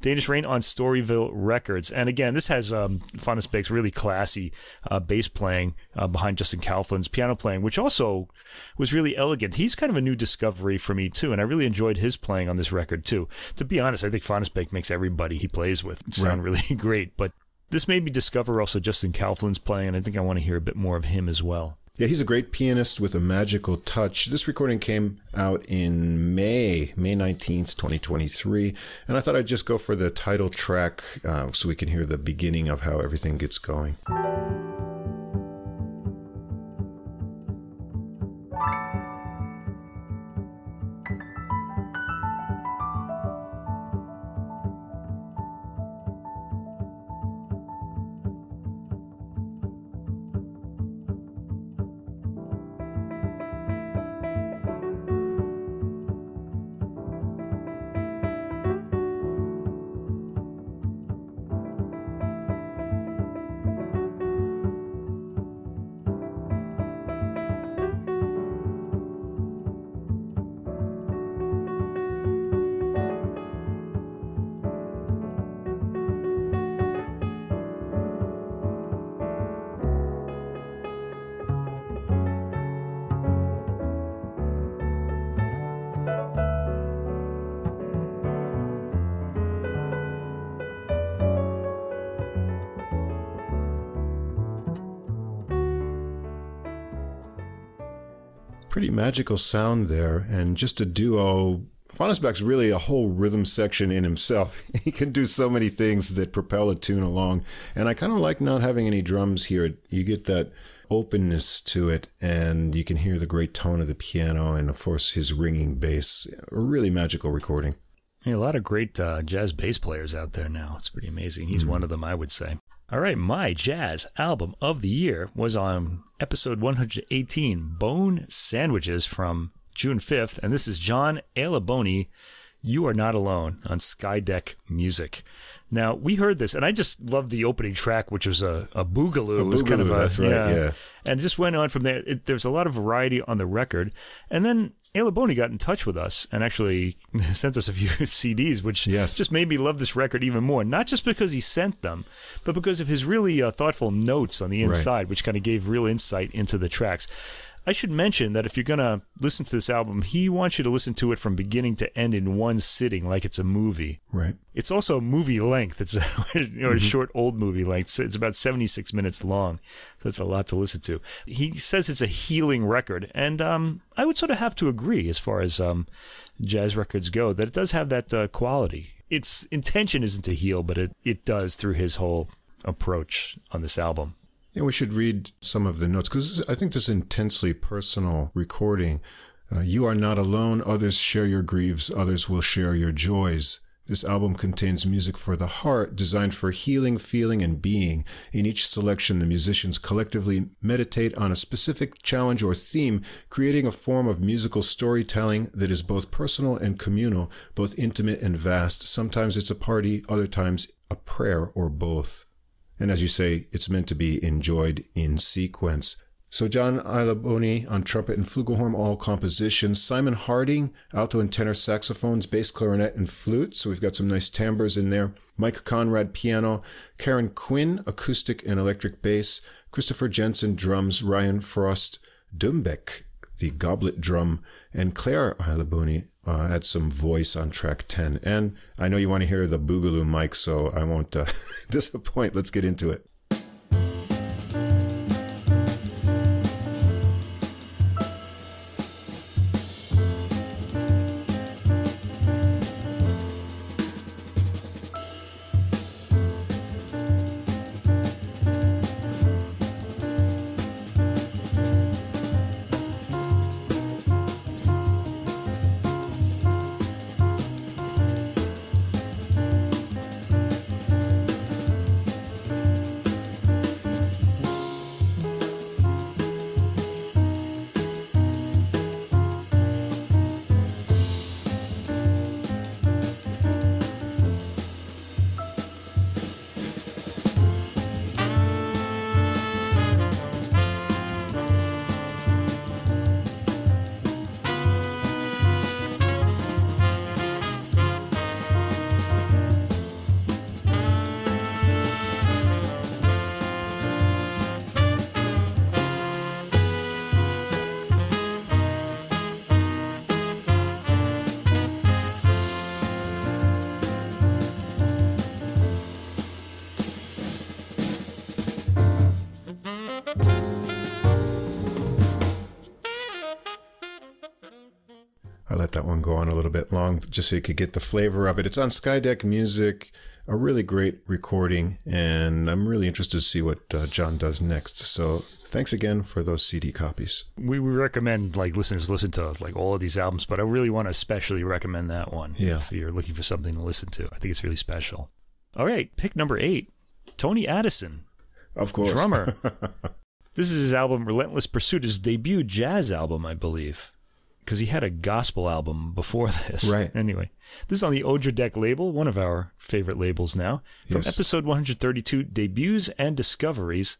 Danish Rain on Storyville Records. And again, this has um, Fonnesbæk's really classy uh, bass playing uh, behind Justin Kauflin's piano playing, which also was really elegant. He's kind of a new discovery for me, too. And I really enjoyed his playing on this record, too. To be honest, I think Fonnesbæk makes everybody he plays with sound really [LAUGHS] great. But this made me discover also Justin Kauflin's playing, and I think I want to hear a bit more of him as well. Yeah, he's a great pianist with a magical touch. This recording came out in May, May 19th, 2023. And I thought I'd just go for the title track uh, so we can hear the beginning of how everything gets going. Pretty magical sound there, and just a duo. Fonnesbæk's really a whole rhythm section in himself. [LAUGHS] He can do so many things that propel a tune along. And I kind of like not having any drums here. You get that openness to it, and you can hear the great tone of the piano and, of course, his ringing bass. A really magical recording. Yeah, a lot of great uh, jazz bass players out there now. It's pretty amazing. He's one of them, I would say. All right, my jazz album of the year was on episode 118, Bone Sandwiches from June 5th, and this is John Alaboni. You are not alone on Skydeck Music. Now we heard this, and I just loved the opening track, which was a, a boogaloo. it was kind of boogaloo, a, that's right, yeah. and just went on from there. It, there's a lot of variety on the record, and then Alaboni got in touch with us and actually [LAUGHS] sent us a few [LAUGHS] CDs, which Yes. just made me love this record even more. Not just because he sent them, but because of his really uh, thoughtful notes on the inside, which kind of gave real insight into the tracks. I should mention that if you're going to listen to this album, he wants you to listen to it from beginning to end in one sitting, like it's a movie. Right. It's also movie length. It's a, [LAUGHS] you know, a short old movie length. It's about 76 minutes long. So it's a lot to listen to. He says it's a healing record. And um, I would sort of have to agree as far as um, jazz records go that it does have that uh, quality. Its intention isn't to heal, but it, it does through his whole approach on this album. Yeah, we should read some of the notes because I think this is intensely personal recording. Uh, you are not alone. Others share your griefs. Others will share your joys. This album contains music for the heart, designed for healing, feeling, and being. In each selection, the musicians collectively meditate on a specific challenge or theme, creating a form of musical storytelling that is both personal and communal, both intimate and vast. Sometimes it's a party, other times a prayer, or both. And as you say, it's meant to be enjoyed in sequence. So John Ilaboni on trumpet and flugelhorn, all compositions. Simon Harding, alto and tenor saxophones, bass clarinet and flute. So we've got some nice timbres in there. Mike Conrad, piano. Karen Quinn, acoustic and electric bass. Christopher Jensen, drums. Ryan Frost, Dumbeck, the goblet drum. And Claire Ilaboni uh, add some voice on track 10. And I know you want to hear the Boogaloo Mike, so I won't uh, [LAUGHS] disappoint. Let's get into it. That one go on a little bit long just so you could get the flavor of it. It's on Skydeck Music, a really great recording, and I'm really interested to see what uh, John does next. So thanks again for those CD copies. We, we recommend like listeners listen to like all of these albums, but I really want to especially recommend that one. Yeah. If you're looking for something to listen to, I think it's really special. All right, pick number eight, Tony Addison, Of course. drummer. [LAUGHS] this is his album Relentless Pursuit, his debut jazz album, I believe. Because he had a gospel album before [LAUGHS] this. Right. Anyway, this is on the Odradek label, one of our favorite labels now. From Yes. episode 132, Debuts and Discoveries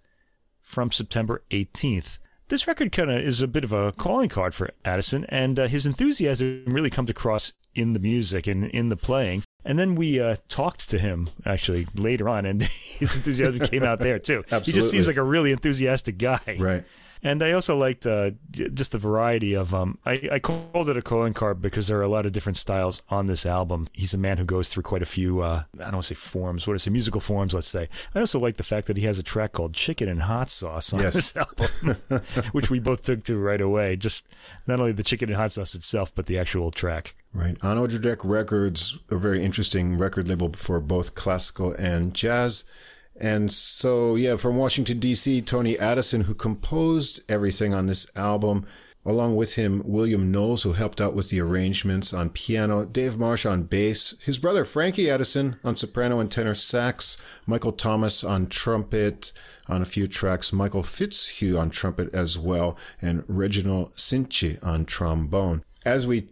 from September 18th. This record kind of is a bit of a calling card for Addison, and uh, his enthusiasm really comes across in the music and in the playing. And then we uh, talked to him actually later on, and [LAUGHS] his enthusiasm came out there too. He just seems like a really enthusiastic guy. Right. And I also liked uh, just the variety of. Um, I, I called it a calling card because there are a lot of different styles on this album. He's a man who goes through quite a few. Uh, I don't want to say forms. What is it? Musical forms. Let's say. I also like the fact that he has a track called "Chicken and Hot Sauce" on Yes. this album, [LAUGHS] which we both took to right away. Just not only the chicken and hot sauce itself, but the actual track. Right. On Odradek Records, a very interesting record label for both classical and jazz. And so, yeah, from Washington, D.C., Tony Addison, who composed everything on this album. Along with him, William Knowles, who helped out with the arrangements on piano, Dave Marsh on bass, his brother Frankie Addison on soprano and tenor sax, Michael Thomas on trumpet on a few tracks, Michael Fitzhugh on trumpet as well, and Reginald Cyntje on trombone as we [LAUGHS]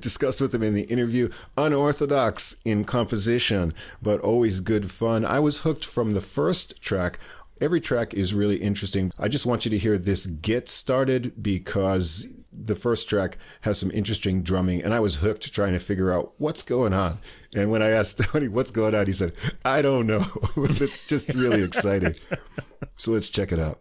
discussed with him in the interview, unorthodox in composition, but always good fun. I was hooked from the first track. Every track is really interesting. I just want you to hear this get started because the first track has some interesting drumming, and I was hooked trying to figure out what's going on. And when I asked [LAUGHS] Tony what's going on, he said, I don't know. [LAUGHS] it's just really exciting. So let's check it out.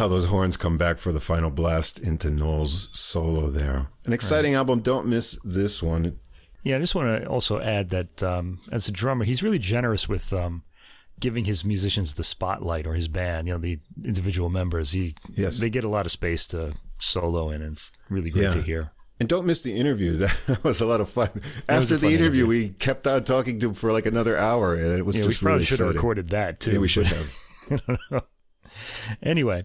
How those horns come back for the final blast into Noel's solo there. An exciting album. Don't miss this one. Yeah, I just want to also add that um, as a drummer, he's really generous with um, giving his musicians the spotlight or his band. You know, the individual members. He Yes. they get a lot of space to solo in, and it's really great Yeah. to hear. And don't miss the interview. [LAUGHS] That was a lot of fun. After the interview, interview. we kept on talking to him for like another hour, and it was Yeah, we probably really should have recorded that too. Yeah, we should have. [LAUGHS] Anyway,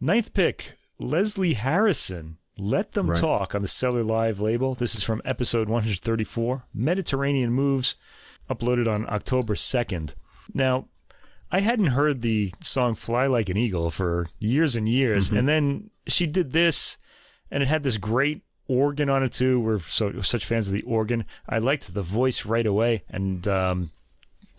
ninth pick, Leslie Harrison. Let Them Right. Talk on the Cellar Live label. This is from episode 134, Mediterranean Moves, uploaded on October 2nd. Now, I hadn't heard the song Fly Like an Eagle for years and years, and then she did this, and it had this great organ on it too. We're so such fans of the organ. I liked the voice right away, and um,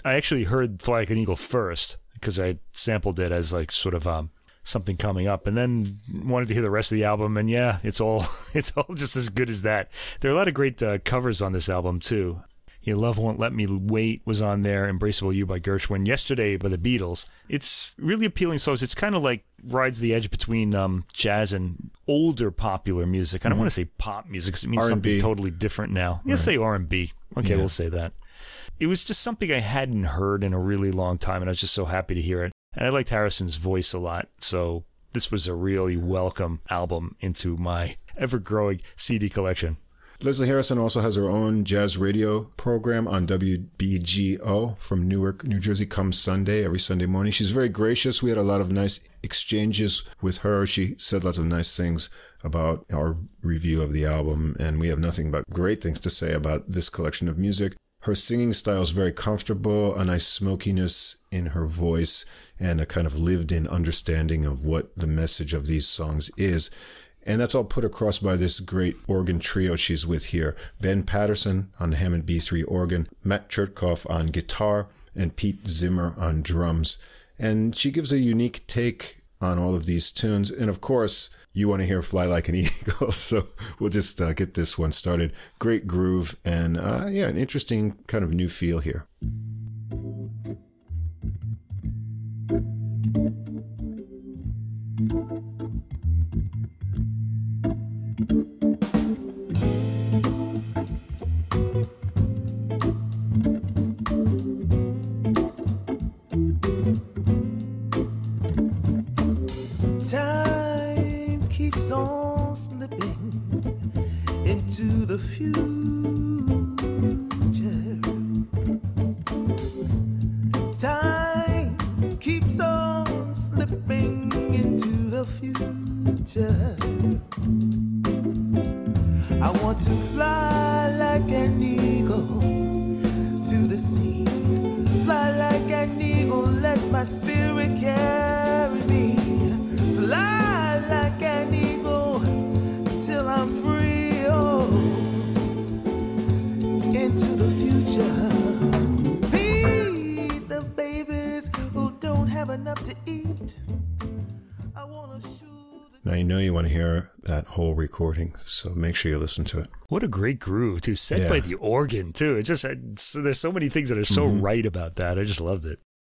I actually heard Fly Like an Eagle first because I sampled it as like sort of um, something coming up, and then wanted to hear the rest of the album. And yeah, it's all [LAUGHS] it's all just as good as that. There are a lot of great uh, covers on this album too. Your Love Won't Let Me Wait was on there. Embraceable You by Gershwin. Yesterday by the Beatles. It's really appealing songs. It's kind of like rides the edge between um, jazz and older popular music. I don't want to say pop music because it means R&B. something totally different now. Yeah, say R and B. Okay, Yeah. we'll say that. It was just something I hadn't heard in a really long time, and I was just so happy to hear it. And I liked Harrison's voice a lot, so this was a really welcome album into my ever-growing CD collection. Leslie Harrison also has her own jazz radio program on WBGO from Newark, New Jersey, comes Sunday, every Sunday morning. She's very gracious. We had a lot of nice exchanges with her. She said lots of nice things about our review of the album, and we have nothing but great things to say about this collection of music. Her singing style is very comfortable, a nice smokiness in her voice, and a kind of lived in understanding of what the message of these songs is. And that's all put across by this great organ trio she's with here. Ben Patterson on the Hammond B3 organ, Matt Chertkoff on guitar, and Pete Zimmer on drums. And she gives a unique take on all of these tunes. And of course, you want to hear Fly Like an [LAUGHS] Eagle. So we'll just uh, get this one started. Great groove and, uh, yeah, an interesting kind of new feel here. So make sure you listen to it. What a great groove, too. Set Yeah. by the organ, too. It just it's, there's so many things that are so right about that. I just loved it.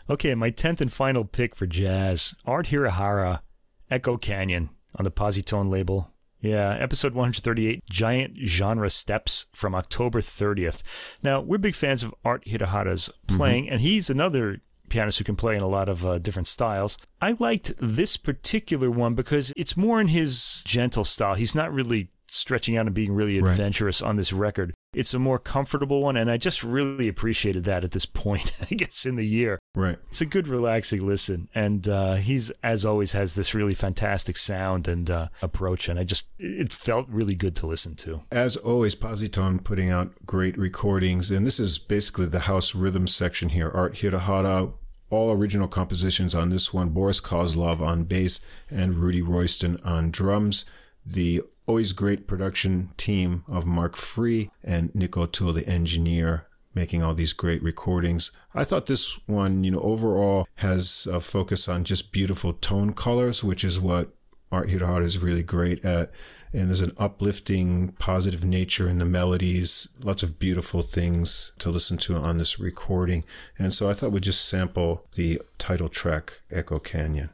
Okay, my tenth and final pick for jazz: Art Hirahara, Echo Canyon on the Posi-Tone label. Yeah, episode 138, Giant Genre Steps from October 30th. Now, we're big fans of Art Hirahara's playing, and he's another pianist who can play in a lot of uh, different styles. I liked this particular one because it's more in his gentle style. He's not really stretching out and being really Right. adventurous on this record. It's a more comfortable one, and I just really appreciated that at this point, [LAUGHS] I guess, in the year. Right. It's a good, relaxing listen, and uh, he's, as always, has this really fantastic sound and uh, approach, and I just, it felt really good to listen to. As always, Posi-Tone putting out great recordings, and this is basically the house rhythm section here. Art Hirahara, all original compositions on this one. Boris Kozlov on bass and Rudy Royston on drums. The always great production team of Marc Free and Nick O'Toole, the engineer, making all these great recordings. I thought this one, you know, overall has a focus on just beautiful tone colors, which is what Art Hirahara is really great at. And there's an uplifting, positive nature in the melodies, lots of beautiful things to listen to on this recording. And so I thought we'd just sample the title track, Echo Canyon.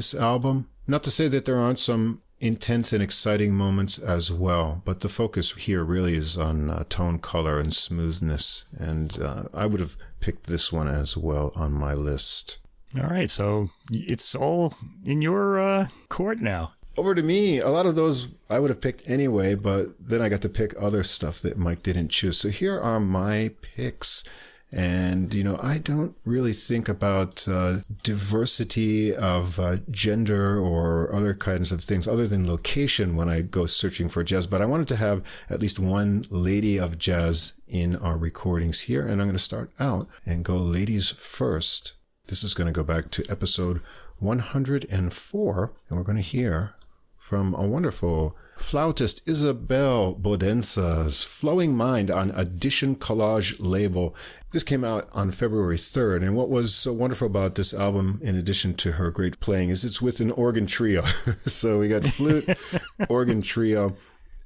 This album. Not to say that there aren't some intense and exciting moments as well, but the focus here really is on uh, tone, color, and smoothness. And uh, I would have picked this one as well on my list. All right, so it's all in your uh, court now. Over to me. A lot of those I would have picked anyway, but then I got to pick other stuff that Mike didn't choose. So here are my picks. And, you know, I don't really think about uh, diversity of uh, gender or other kinds of things other than location when I go searching for jazz. But I wanted to have at least one lady of jazz in our recordings here. And I'm going to start out and go ladies first. This is going to go back to episode 104. And we're going to hear from a wonderful flautist Isabelle Bodenseh's Flowing Mind on Edition Collage label. This came out on February 3rd. And what was so wonderful about this album, in addition to her great playing, is it's with an organ trio. [LAUGHS] so we got flute, [LAUGHS] organ trio.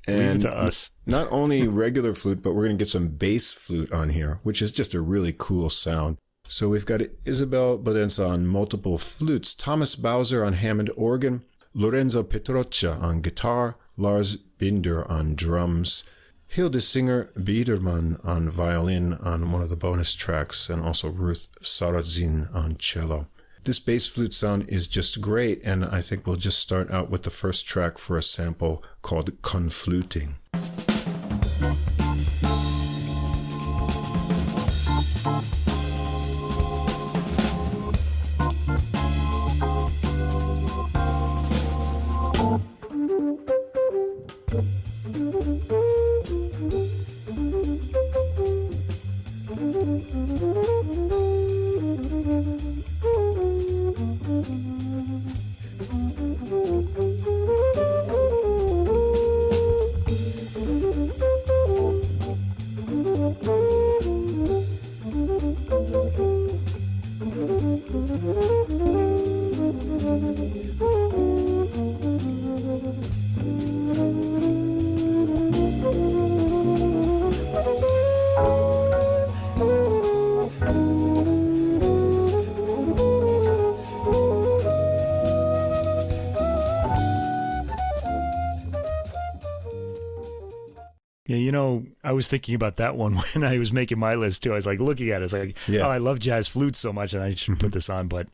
And to us. not only regular flute, but we're going to get some bass flute on here, which is just a really cool sound. So we've got Isabel Bodensa on multiple flutes, Thomas Bauser on Hammond organ, Lorenzo Petrocca on guitar, Lars Binder on drums, Hilde Hildesinger Biedermann on violin on one of the bonus tracks, and also Ruth Sarrazin on cello. This bass flute sound is just great, and I think we'll just start out with the first track for a sample called Confluting. Yeah, you know, I was thinking about that one [LAUGHS] when I was making my list too. I was like looking at it, I was like, Yeah. oh, I love jazz flutes so much, and I should put mm-hmm. this on, but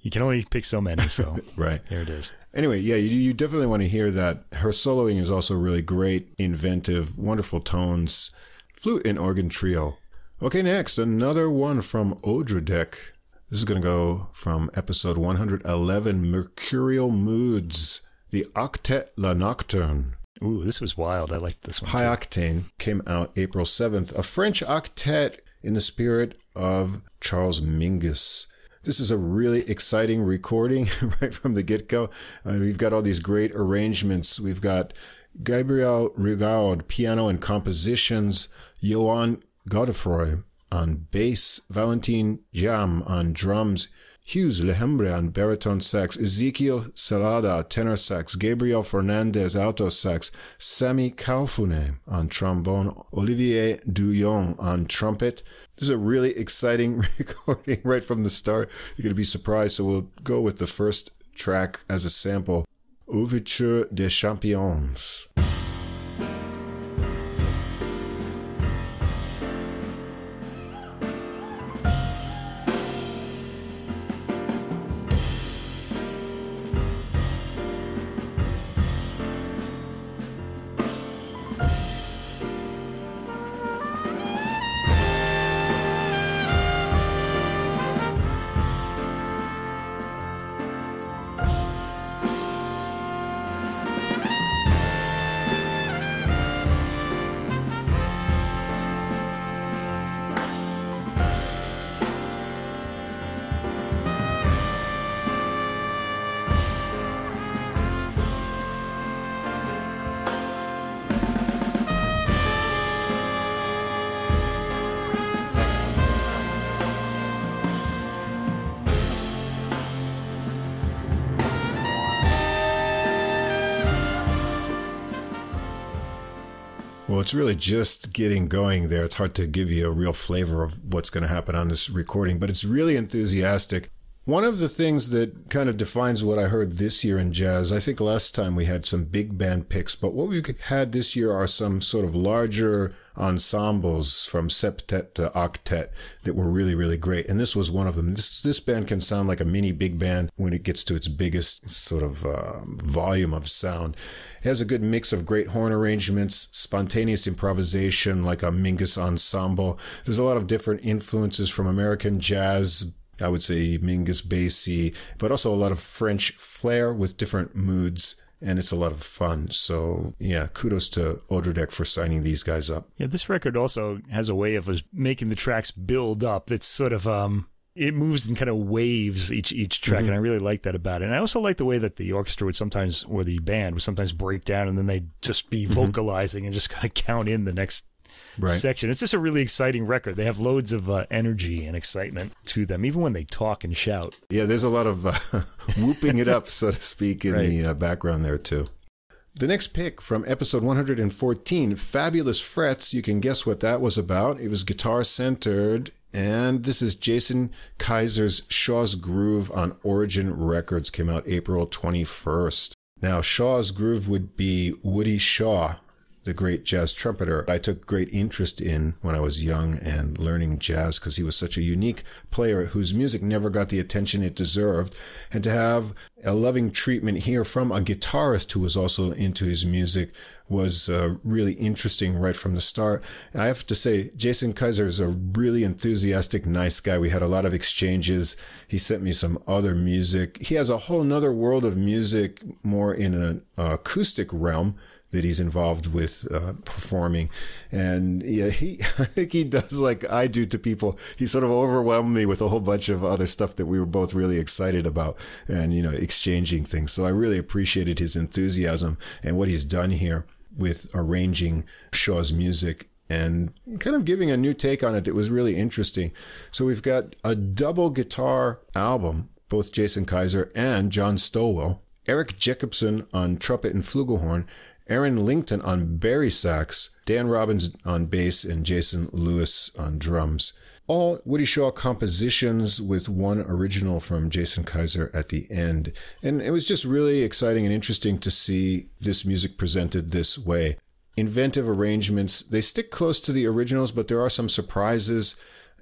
you can only pick so many. So [LAUGHS] Right. there it is. Anyway, yeah, you, you definitely want to hear that. Her soloing is also really great, inventive, wonderful tones, flute and organ trio. Okay, next, another one from Odradek. This is going to go from episode 111, Mercurial Moods, the Octet La Nocturne. Ooh, this was wild. I liked this one. High too. Octane came out April 7th, a French octet in the spirit of Charles Mingus. This is a really exciting recording [LAUGHS] right from the get go. Uh, we've got all these great arrangements. We've got Gabriel Rigaud, piano and compositions, Johan Godefroy on bass, Valentin Jam on drums, Hughes Lehembre on baritone sax, Ezekiel Salada tenor sax, Gabriel Fernandez alto sax, Sami Kalfune on trombone, Olivier Douillon on trumpet. This is a really exciting [LAUGHS] recording right from the start. You're going to be surprised. So we'll go with the first track as a sample, Ouverture des Champions. It's really just getting going there. It's hard to give you a real flavor of what's going to happen on this recording, but it's really enthusiastic. One of the things that kind of defines what I heard this year in jazz, I think last time we had some big band picks, but what we've had this year are some sort of larger ensembles from septet to octet that were really, really great. And this was one of them. This, this band can sound like a mini big band when it gets to its biggest sort of uh, volume of sound. It has a good mix of great horn arrangements, spontaneous improvisation like a Mingus ensemble. There's a lot of different influences from American jazz, I would say Mingus Basie, but also a lot of French flair with different moods. And it's a lot of fun. So, yeah, kudos to Odradek for signing these guys up. Yeah, this record also has a way of making the tracks build up. It's sort of um, it moves in kind of waves each each track, mm-hmm. and I really like that about it. And I also like the way that the orchestra would sometimes, or the band would sometimes break down, and then they'd just be mm-hmm. vocalizing and just kind of count in the next right. section. It's just a really exciting record. They have loads of uh, energy and excitement to them, even when they talk and shout. Yeah, there's a lot of uh, [LAUGHS] whooping it up, so to speak, in right. the uh, background there, too. The next pick from episode 114, Fabulous Frets. You can guess what that was about. It was guitar centered. And this is Jason Kaiser's Shaw's Groove on Origin Records. Came out April 21st. Now, Shaw's Groove would be Woody Shaw, the great jazz trumpeter I took great interest in when I was young and learning jazz because he was such a unique player whose music never got the attention it deserved. And to have a loving treatment here from a guitarist who was also into his music was uh, really interesting right from the start. I have to say, Jason Kaiser is a really enthusiastic, nice guy. We had a lot of exchanges. He sent me some other music. He has a whole nother world of music more in an acoustic realm that he's involved with uh, performing. And yeah, he, [LAUGHS] I think he does like I do to people. He sort of overwhelmed me with a whole bunch of other stuff that we were both really excited about and, you know, exchanging things. So I really appreciated his enthusiasm and what he's done here with arranging Shaw's music and kind of giving a new take on it that was really interesting. So we've got a double guitar album, both Jason Kaiser and John Stowell. Eric Jacobson on trumpet and flugelhorn, Aaron Lington on bari sax, Dan Robbins on bass, and Jason Lewis on drums. All Woody Shaw compositions with one original from Jason Kaiser at the end. And it was just really exciting and interesting to see this music presented this way. Inventive arrangements, they stick close to the originals, but there are some surprises.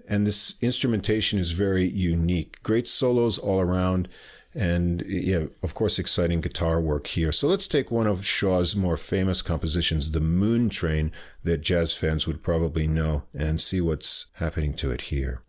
And this instrumentation is very unique. Great solos all around and yeah, of course, exciting guitar work here. So let's take one of Shaw's more famous compositions, The Moontrane, that jazz fans would probably know, and see what's happening to it here.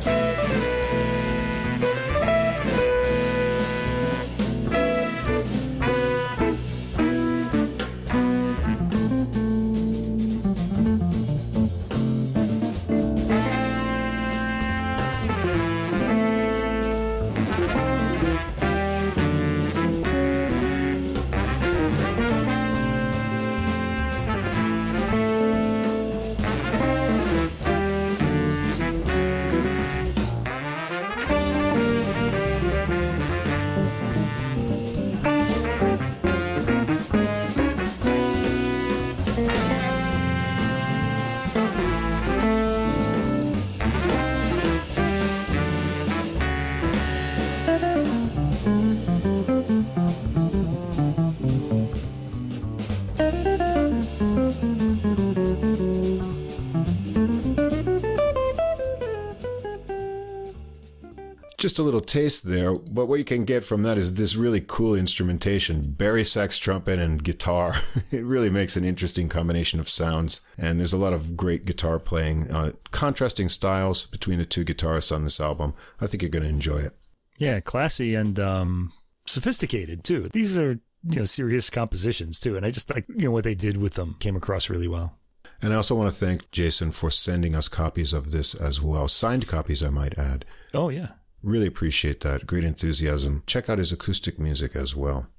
Taste there, but what you can get from that is this really cool instrumentation bari sax, trumpet, and guitar. [LAUGHS] it really makes an interesting combination of sounds, and there's a lot of great guitar playing, uh, contrasting styles between the two guitarists on this album. I think you're going to enjoy it. Yeah, classy and um, sophisticated too. These are you know serious compositions too, and I just like you know what they did with them came across really well. And I also want to thank Jason for sending us copies of this as well, signed copies, I might add. Oh yeah, Really appreciate that. Great enthusiasm. Check out his acoustic music as well.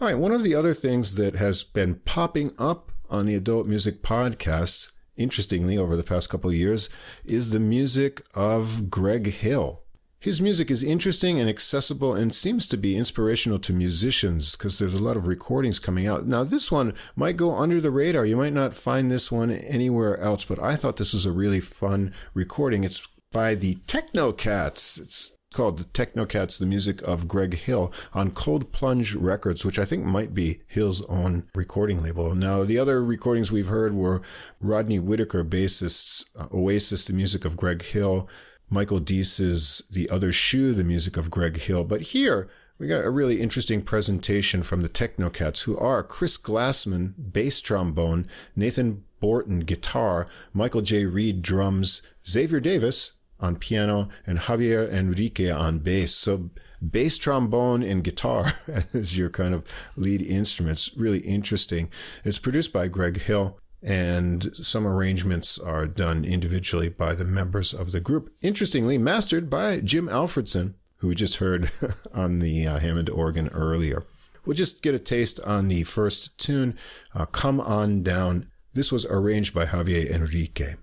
All right, one of the other things that has been popping up on the adult music podcasts, interestingly, over the past couple of years, is the music of Greg Hill. His music is interesting and accessible and seems to be inspirational to musicians because there's a lot of recordings coming out. Now, this one might go under the radar. You might not find this one anywhere else, but I thought this was a really fun recording. It's by the Techno Cats. It's called the Technocats, the music of Greg Hill on Cold Plunge Records, which I think might be Hill's own recording label. Now, the other recordings we've heard were Rodney Whitaker, bassist's uh, Oasis, the music of Greg Hill, Michael Dease's The Other Shoe, the music of Greg Hill. But here, we got a really interesting presentation from the Technocats, who are Chris Glassman, bass trombone, Nathan Borton, guitar, Michael J. Reed, drums, Xavier Davis on piano, and Javier Enrique on bass. So bass trombone and guitar [LAUGHS] as your kind of lead instruments. Really interesting. It's produced by Greg Hill and some arrangements are done individually by the members of the group. Interestingly, mastered by Jim Alfredson, who we just heard [LAUGHS] on the uh, Hammond organ earlier. We'll just get a taste on the first tune, uh, Come On Down. This was arranged by Javier Enrique.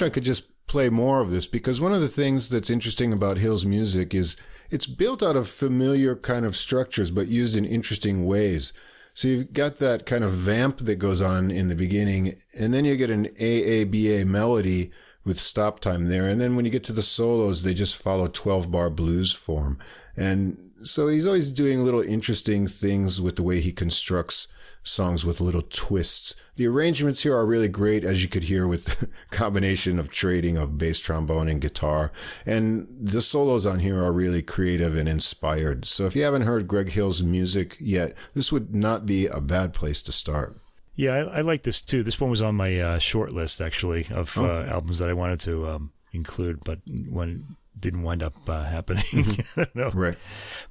Wish I could just play more of this because one of the things that's interesting about Hill's music is it's built out of familiar kind of structures, but used in interesting ways. So you've got that kind of vamp that goes on in the beginning, and then you get an AABA melody with stop time there. And then when you get to the solos, they just follow 12 bar blues form. And so he's always doing little interesting things with the way he constructs songs with little twists. The arrangements here are really great, as you could hear with the [LAUGHS] combination of trading of bass trombone and guitar. And the solos on here are really creative and inspired. So if you haven't heard Greg Hill's music yet, this would not be a bad place to start. Yeah, I, I like this too. This one was on my uh, short list actually of Oh. uh, albums that I wanted to um, include, but when didn't wind up uh, happening. [LAUGHS] I don't know. Right.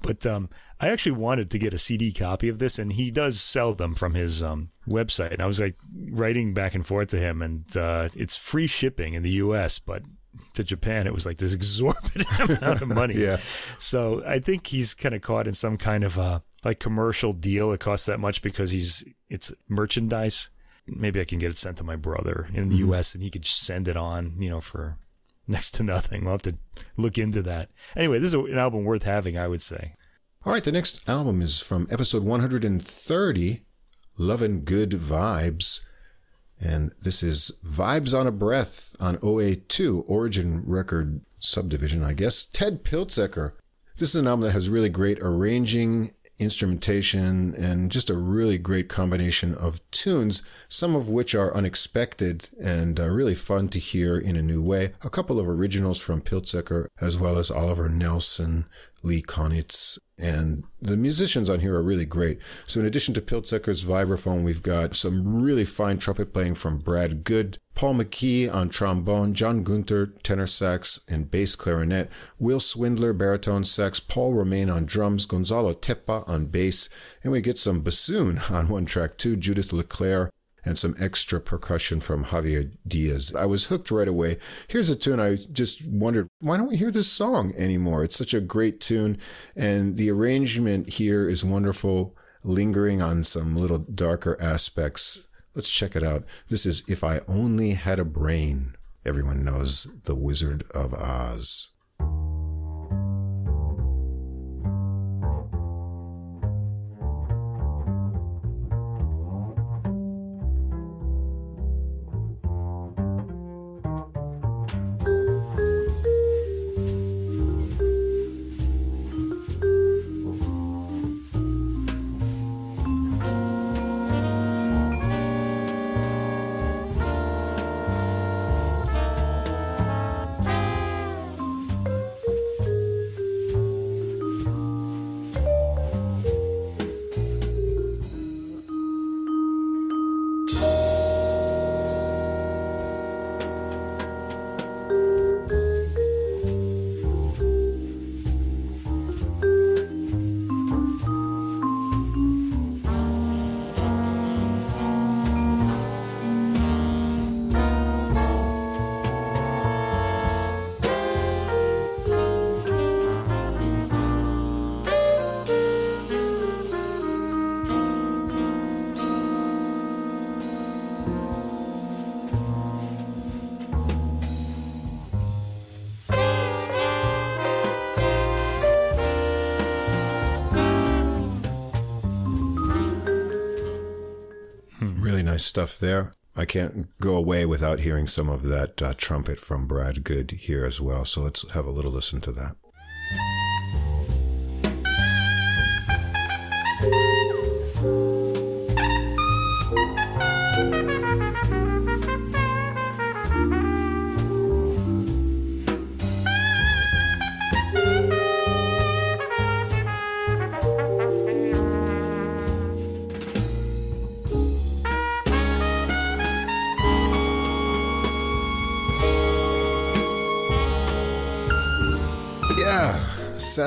But um, I actually wanted to get a CD copy of this, and he does sell them from his um, website. And I was like writing back and forth to him, and uh, it's free shipping in the U.S., but to Japan, it was like this [LAUGHS] exorbitant amount of money. Yeah. So I think he's kind of caught in some kind of uh, like commercial deal. It costs that much because he's it's merchandise. Maybe I can get it sent to my brother in the Mm-hmm. U.S. and he could send it on, you know, for next to nothing. We'll have to look into that. Anyway, this is an album worth having, I would say. All right, the next album is from episode 130, Love and Good Vibes. And this is Vibes on a Breath on OA2, Origin Record Subdivision, I guess. Ted Piltzecker. This is an album that has really great arranging, instrumentation, and just a really great combination of tunes, some of which are unexpected and uh, really fun to hear in a new way. A couple of originals from Piltzecker, as well as Oliver Nelson, Lee Konitz, and the musicians on here are really great. So in addition to Piltzecker's vibraphone, we've got some really fine trumpet playing from Brad Goode, Paul McKee on trombone, John Gunther tenor sax and bass clarinet, Will Swindler baritone sax, Paul Romaine on drums, Gonzalo Teppa on bass, and we get some bassoon [LAUGHS] on one track too, Judith Leclerc and some extra percussion from Javier Diaz. I was hooked right away. Here's a tune I just wondered, why don't we hear this song anymore? It's such a great tune, and the arrangement here is wonderful, lingering on some little darker aspects. Let's check it out. This is If I Only Had a Brain. Everyone knows The Wizard of Oz. Stuff there. I can't go away without hearing some of that uh, trumpet from Brad Goode here as well. So let's have a little listen to that.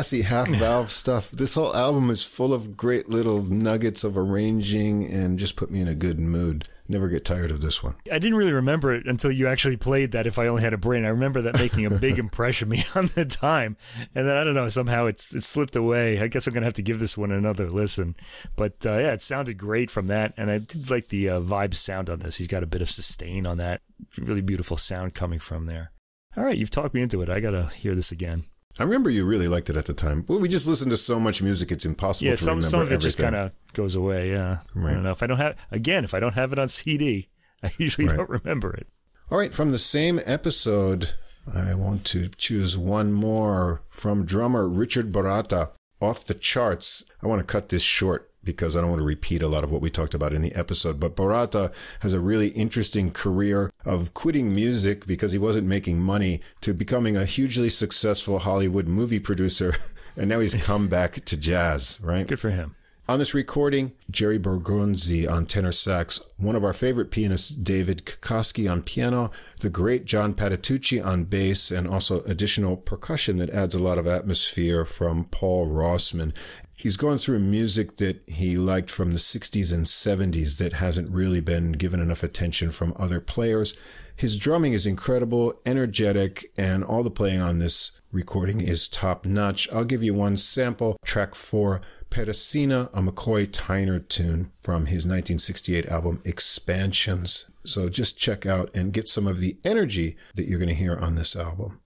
Sassy half [LAUGHS] valve stuff. This whole album is full of great little nuggets of arranging and just put me in a good mood. Never get tired of this one. I didn't really remember it until you actually played that. If I only had a brain, I remember that making a big [LAUGHS] impression on me [LAUGHS] on the time, and then I don't know somehow it's it slipped away. I guess I'm gonna have to give this one another listen. But uh, yeah, it sounded great from that, and I did like the uh, vibe sound on this. He's got a bit of sustain on that, really beautiful sound coming from there. All right, you've talked me into it. I gotta hear this again. I remember you really liked it at the time. Well, we just listened to so much music; it's impossible Yeah, to some remember some of it everything. just kind of goes away. Yeah, I don't know if I don't have again if I don't have it on CD, [LAUGHS] I usually Right. don't remember it. All right, from the same episode, I want to choose one more from drummer Richard Baratta, off the charts. I want to cut this short because I don't want to repeat a lot of what we talked about in the episode. But Baratta has a really interesting career of quitting music because he wasn't making money to becoming a hugely successful Hollywood movie producer. [LAUGHS] And now he's come back to jazz, right? Good for him. On this recording, Jerry Bergonzi on tenor sax, one of our favorite pianists, David Kikoski on piano, the great John Patitucci on bass, and also additional percussion that adds a lot of atmosphere from Paul Rossman. He's going through music that he liked from the 60s and 70s that hasn't really been given enough attention from other players. His drumming is incredible, energetic, and all the playing on this recording is top notch. I'll give you one sample, track four, Peresina, a McCoy Tyner tune from his 1968 album Expansions. So just check out and get some of the energy that you're going to hear on this album.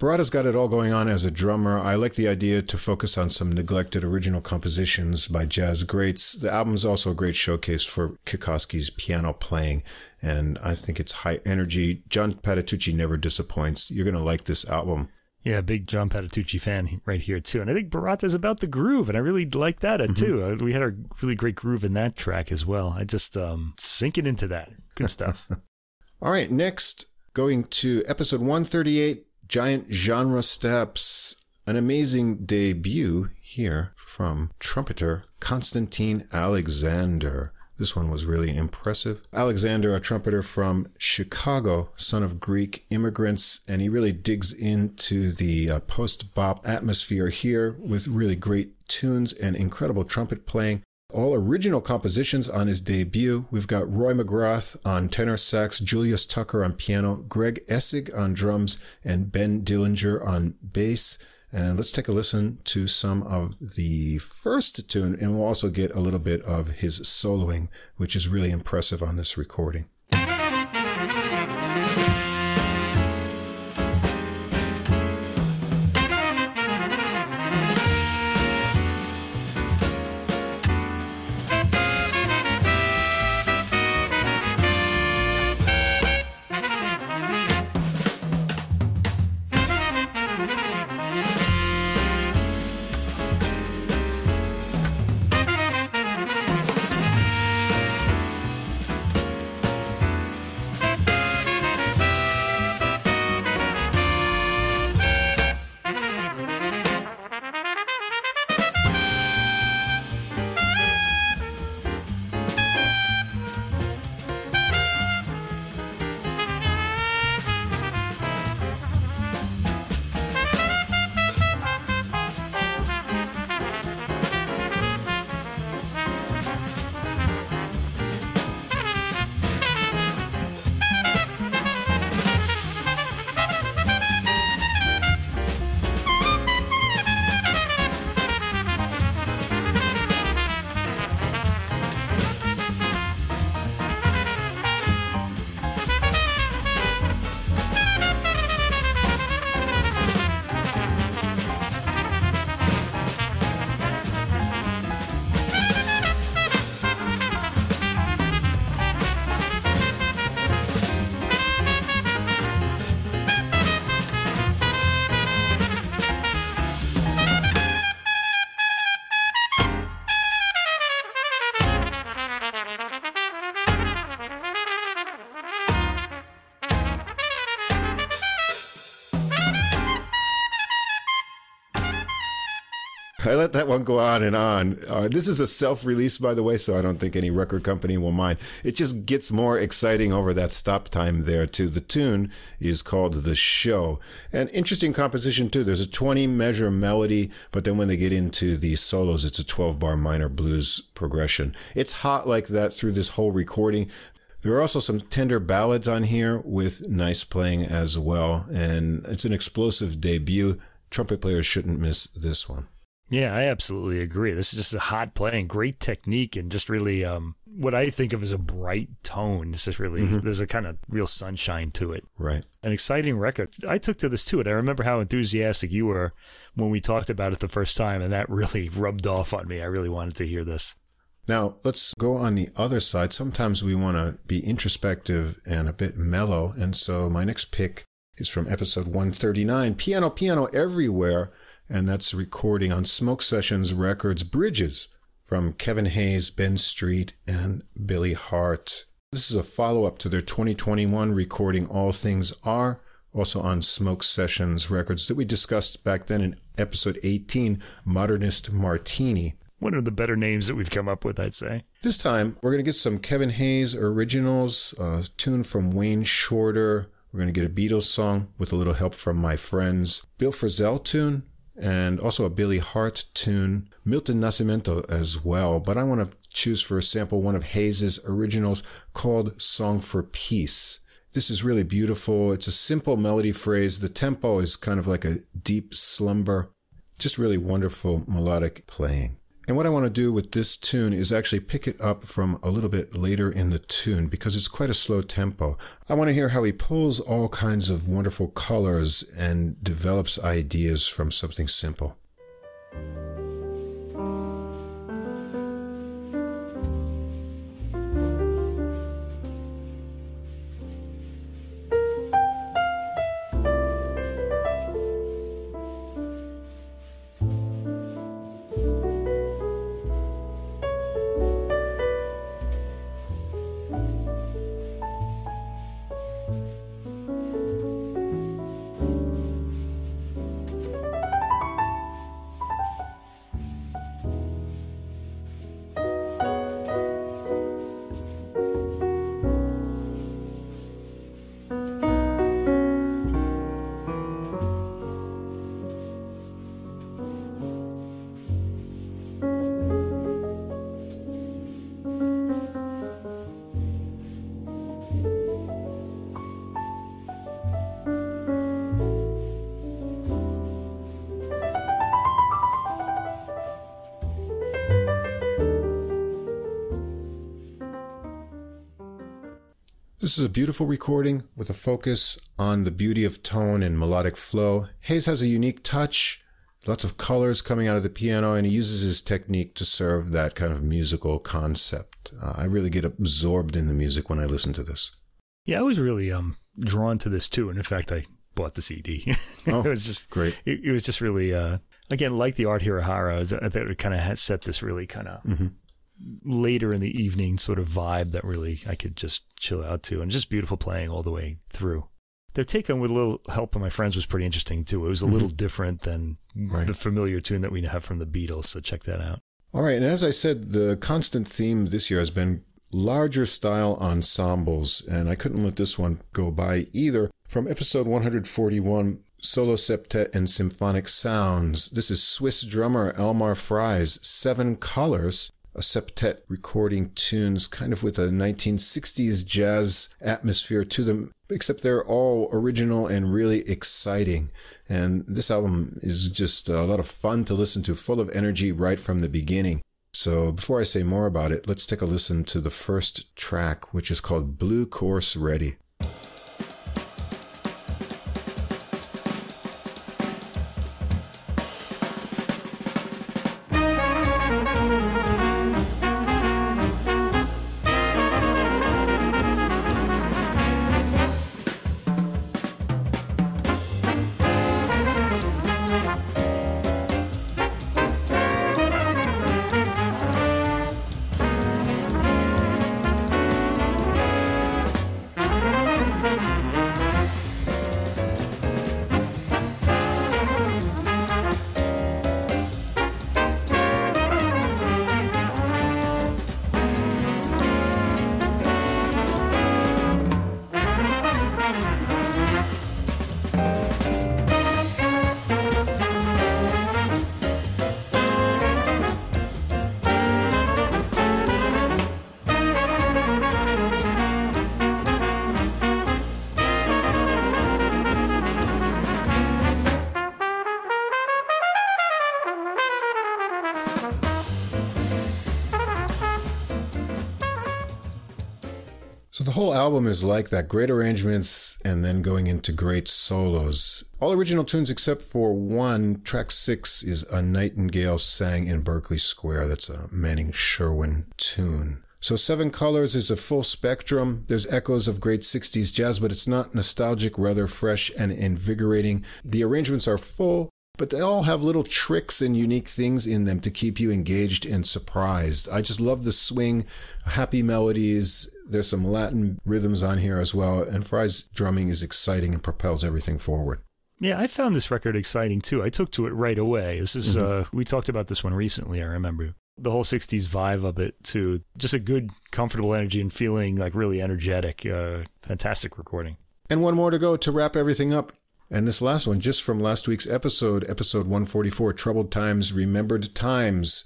Baratta's got it all going on as a drummer. I like the idea to focus on some neglected original compositions by jazz greats. The album's also a great showcase for Kikoski's piano playing, and I think it's high energy. John Patitucci never disappoints. You're going to like this album. Yeah, big John Patitucci fan right here too, and I think Baratta's about the groove, and I really like that uh, too. Uh, we had a really great groove in that track as well. I just um sinking into that. Good stuff. [LAUGHS] All right, next, going to episode 138 Giant Genre Steps. An amazing debut here from trumpeter Konstantin Alexander. This one was really impressive. Alexander, a trumpeter from Chicago, son of Greek immigrants, and he really digs into the uh, post bop atmosphere here with really great tunes and incredible trumpet playing. All original compositions on his debut. We've got Roy McGrath on tenor sax, Julius Tucker on piano, Greg Essig on drums, and Ben Dillinger on bass. And let's take a listen to some of the first tune, and we'll also get a little bit of his soloing, which is really impressive on this recording. Go on and on. Uh, this is a self release, by the way, so I don't think any record company will mind. It just gets more exciting over that stop time there, too. The tune is called The Show. An interesting composition, too. There's a 20 measure melody, but then when they get into the solos, it's a 12 bar minor blues progression. It's hot like that through this whole recording. There are also some tender ballads on here with nice playing as well, and it's an explosive debut. Trumpet players shouldn't miss this one. Yeah, I absolutely agree. This is just a hot playing, great technique, and just really um, what I think of as a bright tone. This is really mm-hmm. there's a kind of real sunshine to it. Right. An exciting record. I took to this too, and I remember how enthusiastic you were when we talked about it the first time, and that really [LAUGHS] rubbed off on me. I really wanted to hear this. Now, let's go on the other side. Sometimes we want to be introspective and a bit mellow. And so my next pick is from episode 139 Piano, Piano Everywhere. And that's a recording on Smoke Sessions Records Bridges from Kevin Hays, Ben Street, and Billy Hart. This is a follow up to their 2021 recording All Things Are, also on Smoke Sessions Records that we discussed back then in episode 18, Modernist Martini one of the better names that we've come up with, I'd say. This time, we're going to get some Kevin Hays originals, a tune from Wayne Shorter. We're going to get a Beatles song with a little help from my friends, Bill Frisell tune, and also a Billy Hart tune, Milton Nascimento as well. But I want to choose for a sample one of Hayes's originals called Song for Peace. This is really beautiful. It's a simple melody phrase. The tempo is kind of like a deep slumber. Just really wonderful melodic playing. And what I want to do with this tune is actually pick it up from a little bit later in the tune because it's quite a slow tempo. I want to hear how he pulls all kinds of wonderful colors and develops ideas from something simple. This is a beautiful recording with a focus on the beauty of tone and melodic flow. Hayes has a unique touch, lots of colors coming out of the piano, and he uses his technique to serve that kind of musical concept. Uh, I really get absorbed in the music when I listen to this. Yeah, I was really um, drawn to this too, and in fact, I bought the CD. [LAUGHS] oh, it was just great. It, it was just really, uh, again, like the Art Hirahara, I thought it kind of set this really kind of mm-hmm later in the evening sort of vibe that really I could just chill out to, and just beautiful playing all the way through. Their take on with a little help from my friends was pretty interesting too. It was a mm-hmm. little different than right. the familiar tune that we have from the Beatles, so check that out. All right, and as I said, the constant theme this year has been larger style ensembles, and I couldn't let this one go by either. From episode 141, Solo Septet and Symphonic Sounds, this is Swiss drummer Elmar Frey's Seven Colors a septet recording tunes kind of with a 1960s jazz atmosphere to them, except they're all original and really exciting. And this album is just a lot of fun to listen to, full of energy right from the beginning. So before I say more about it, let's take a listen to the first track, which is called Blue Course Ready. Whole album is like that great arrangements and then going into great solos. All original tunes except for one. Track six is A Nightingale Sang in Berkeley Square. That's a Manning Sherwin tune. So Seven Colors is a full spectrum. There's echoes of great 60s jazz, but it's not nostalgic, rather fresh and invigorating. The arrangements are full, but they all have little tricks and unique things in them to keep you engaged and surprised. I just love the swing, happy melodies. There's some Latin rhythms on here as well, and Frey's drumming is exciting and propels everything forward. Yeah, I found this record exciting too. I took to it right away. This is uh we talked about this one recently, I remember. The whole 60s vibe of it too. Just a good comfortable energy and feeling like really energetic. Uh fantastic recording. And one more to go to wrap everything up. And this last one, just from last week's episode, episode 144, Troubled Times, Remembered Times.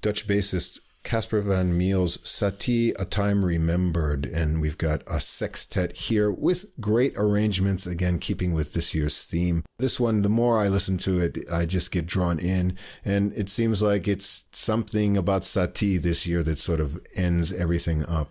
Dutch bassist Casper van Meel's Satie, A Time Remembered. And we've got a sextet here with great arrangements, again, keeping with this year's theme. This one, the more I listen to it, I just get drawn in. And it seems like it's something about Satie this year that sort of ends everything up.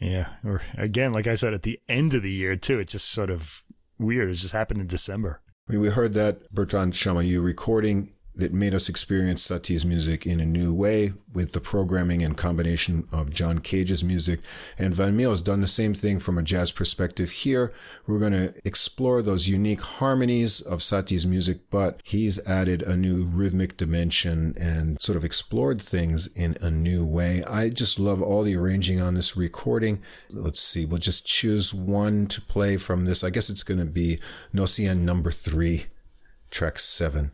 Yeah, or again, like I said, at the end of the year too, it's just sort of weird. It just happened in December. I mean, we heard that Bertrand Chamayou recording that made us experience Satie's music in a new way with the programming and combination of John Cage's music. And Van Meel has done the same thing from a jazz perspective here. We're going to explore those unique harmonies of Satie's music, but he's added a new rhythmic dimension and sort of explored things in a new way. I just love all the arranging on this recording. Let's see, we'll just choose one to play from this. I guess it's going to be Gnossienne number three, track seven.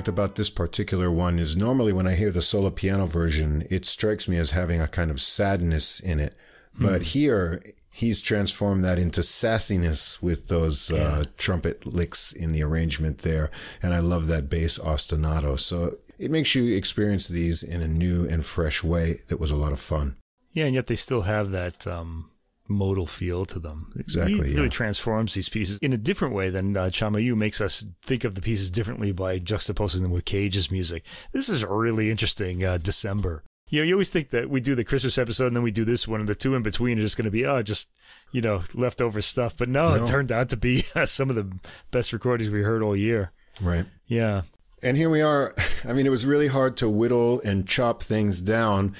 Liked about this particular one is normally when I hear the solo piano version, it strikes me as having a kind of sadness in it. But here, he's transformed that into sassiness with those uh, trumpet licks in the arrangement there. And I love that bass ostinato. So it makes you experience these in a new and fresh way that was a lot of fun. Yeah, and yet they still have that um, modal feel to them. Exactly, He really yeah. transforms these pieces in a different way than uh, Chamayou makes us think of the pieces differently by juxtaposing them with Cage's music. This is a really interesting uh, December. You know, you always think that we do the Christmas episode and then we do this one, and the two in between are just going to be, oh, just, you know, leftover stuff. But no, No. it turned out to be [LAUGHS] some of the best recordings we heard all year. Right. Yeah. And here we are. [LAUGHS] I mean, it was really hard to whittle and chop things down.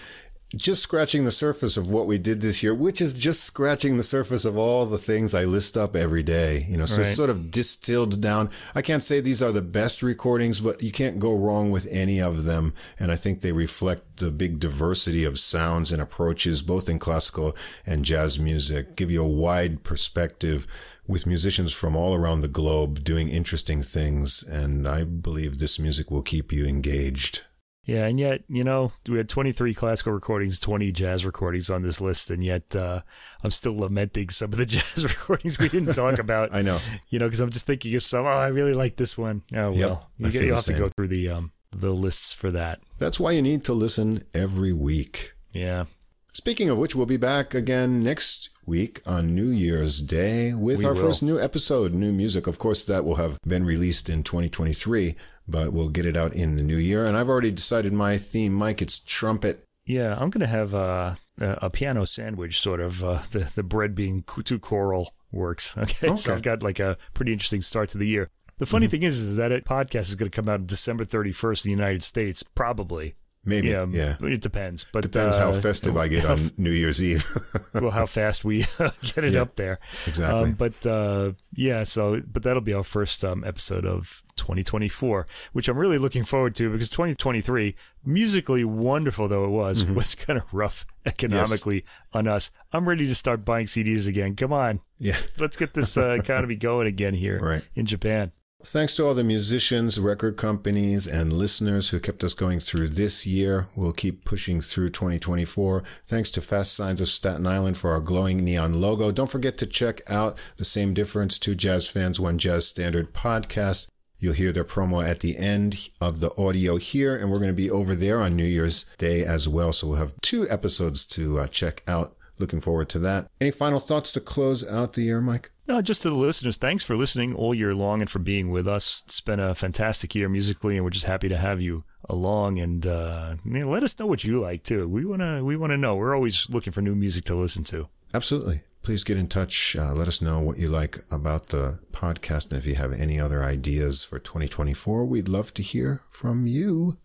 Just scratching the surface of what we did this year, which is just scratching the surface of all the things I list up every day. You know, so it's sort of distilled down. I can't say these are the best recordings, but you can't go wrong with any of them. And I think they reflect the big diversity of sounds and approaches, both in classical and jazz music, give you a wide perspective with musicians from all around the globe doing interesting things. And I believe this music will keep you engaged. Yeah, and yet, you know, we had 23 classical recordings, 20 jazz recordings on this list, and yet uh, I'm still lamenting some of the [LAUGHS] jazz recordings we didn't talk [LAUGHS] about. I know. You know, because I'm just thinking of some, oh, I really like this one. Oh, Yep, well, you, you'll have to go through the um, the lists for that. That's why you need to listen every week. Yeah. Speaking of which, we'll be back again next week on New Year's Day with We our will. first new episode, new music. Of course, that will have been released in 2023, but we'll get it out in the new year. And I've already decided my theme, Mike. It's trumpet. Yeah, I'm going to have a, a piano sandwich, sort of, uh, the, the bread being two choral works. [LAUGHS] Okay? So Okay. Mm-hmm. I've got like a pretty interesting start to the year. The funny thing is, is that a podcast is going to come out December 31st in the United States, probably. Maybe. Yeah, Yeah. it depends. But Depends how uh, festive I get on New Year's Eve. [LAUGHS] well, how fast we get it Yeah, up there. exactly. Um, but uh, yeah, so but that'll be our first um, episode of 2024, which I'm really looking forward to because 2023, musically wonderful though it was, Mm-hmm. was kind of rough economically on us. I'm ready to start buying CDs again. Come on, yeah. let's get this uh, economy going again here [LAUGHS] Right. in Japan. Thanks to all the musicians, record companies, and listeners who kept us going through this year. We'll keep pushing through 2024. Thanks to Fast Signs of Staten Island for our glowing neon logo. Don't forget to check out the Same Difference Two Jazz Fans One Jazz Standard podcast. You'll hear their promo at the end of the audio here, and we're going to be over there on New Year's Day as well. So we'll have two episodes to uh, check out. Looking forward to that. Any final thoughts to close out the year, Mike? No, just to the listeners, thanks for listening all year long and for being with us. It's been a fantastic year musically, and we're just happy to have you along. And uh, you know, let us know what you like too. We wanna we wanna know. We're always looking for new music to listen to. Absolutely. Please get in touch. Uh, let us know what you like about the podcast. And if you have any other ideas for 2024, we'd love to hear from you.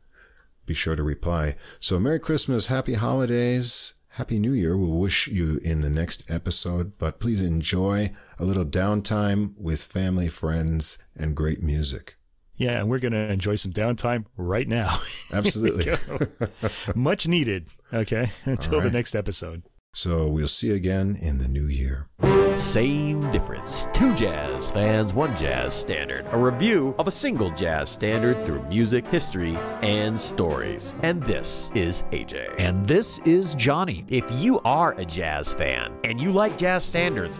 Be sure to reply. So, Merry Christmas, Happy Holidays, Happy New Year. We'll wish you in the next episode, but please enjoy a little downtime with family, friends, and great music. Yeah, and we're gonna enjoy some downtime right now. [LAUGHS] Absolutely. Much needed. Okay, [LAUGHS] until the next episode. So, we'll see you again in the new year. Same difference. Two jazz fans, one jazz standard. A review of a single jazz standard through music, history, and stories. And this is AJ. And this is Johnny. If you are a jazz fan and you like jazz standards,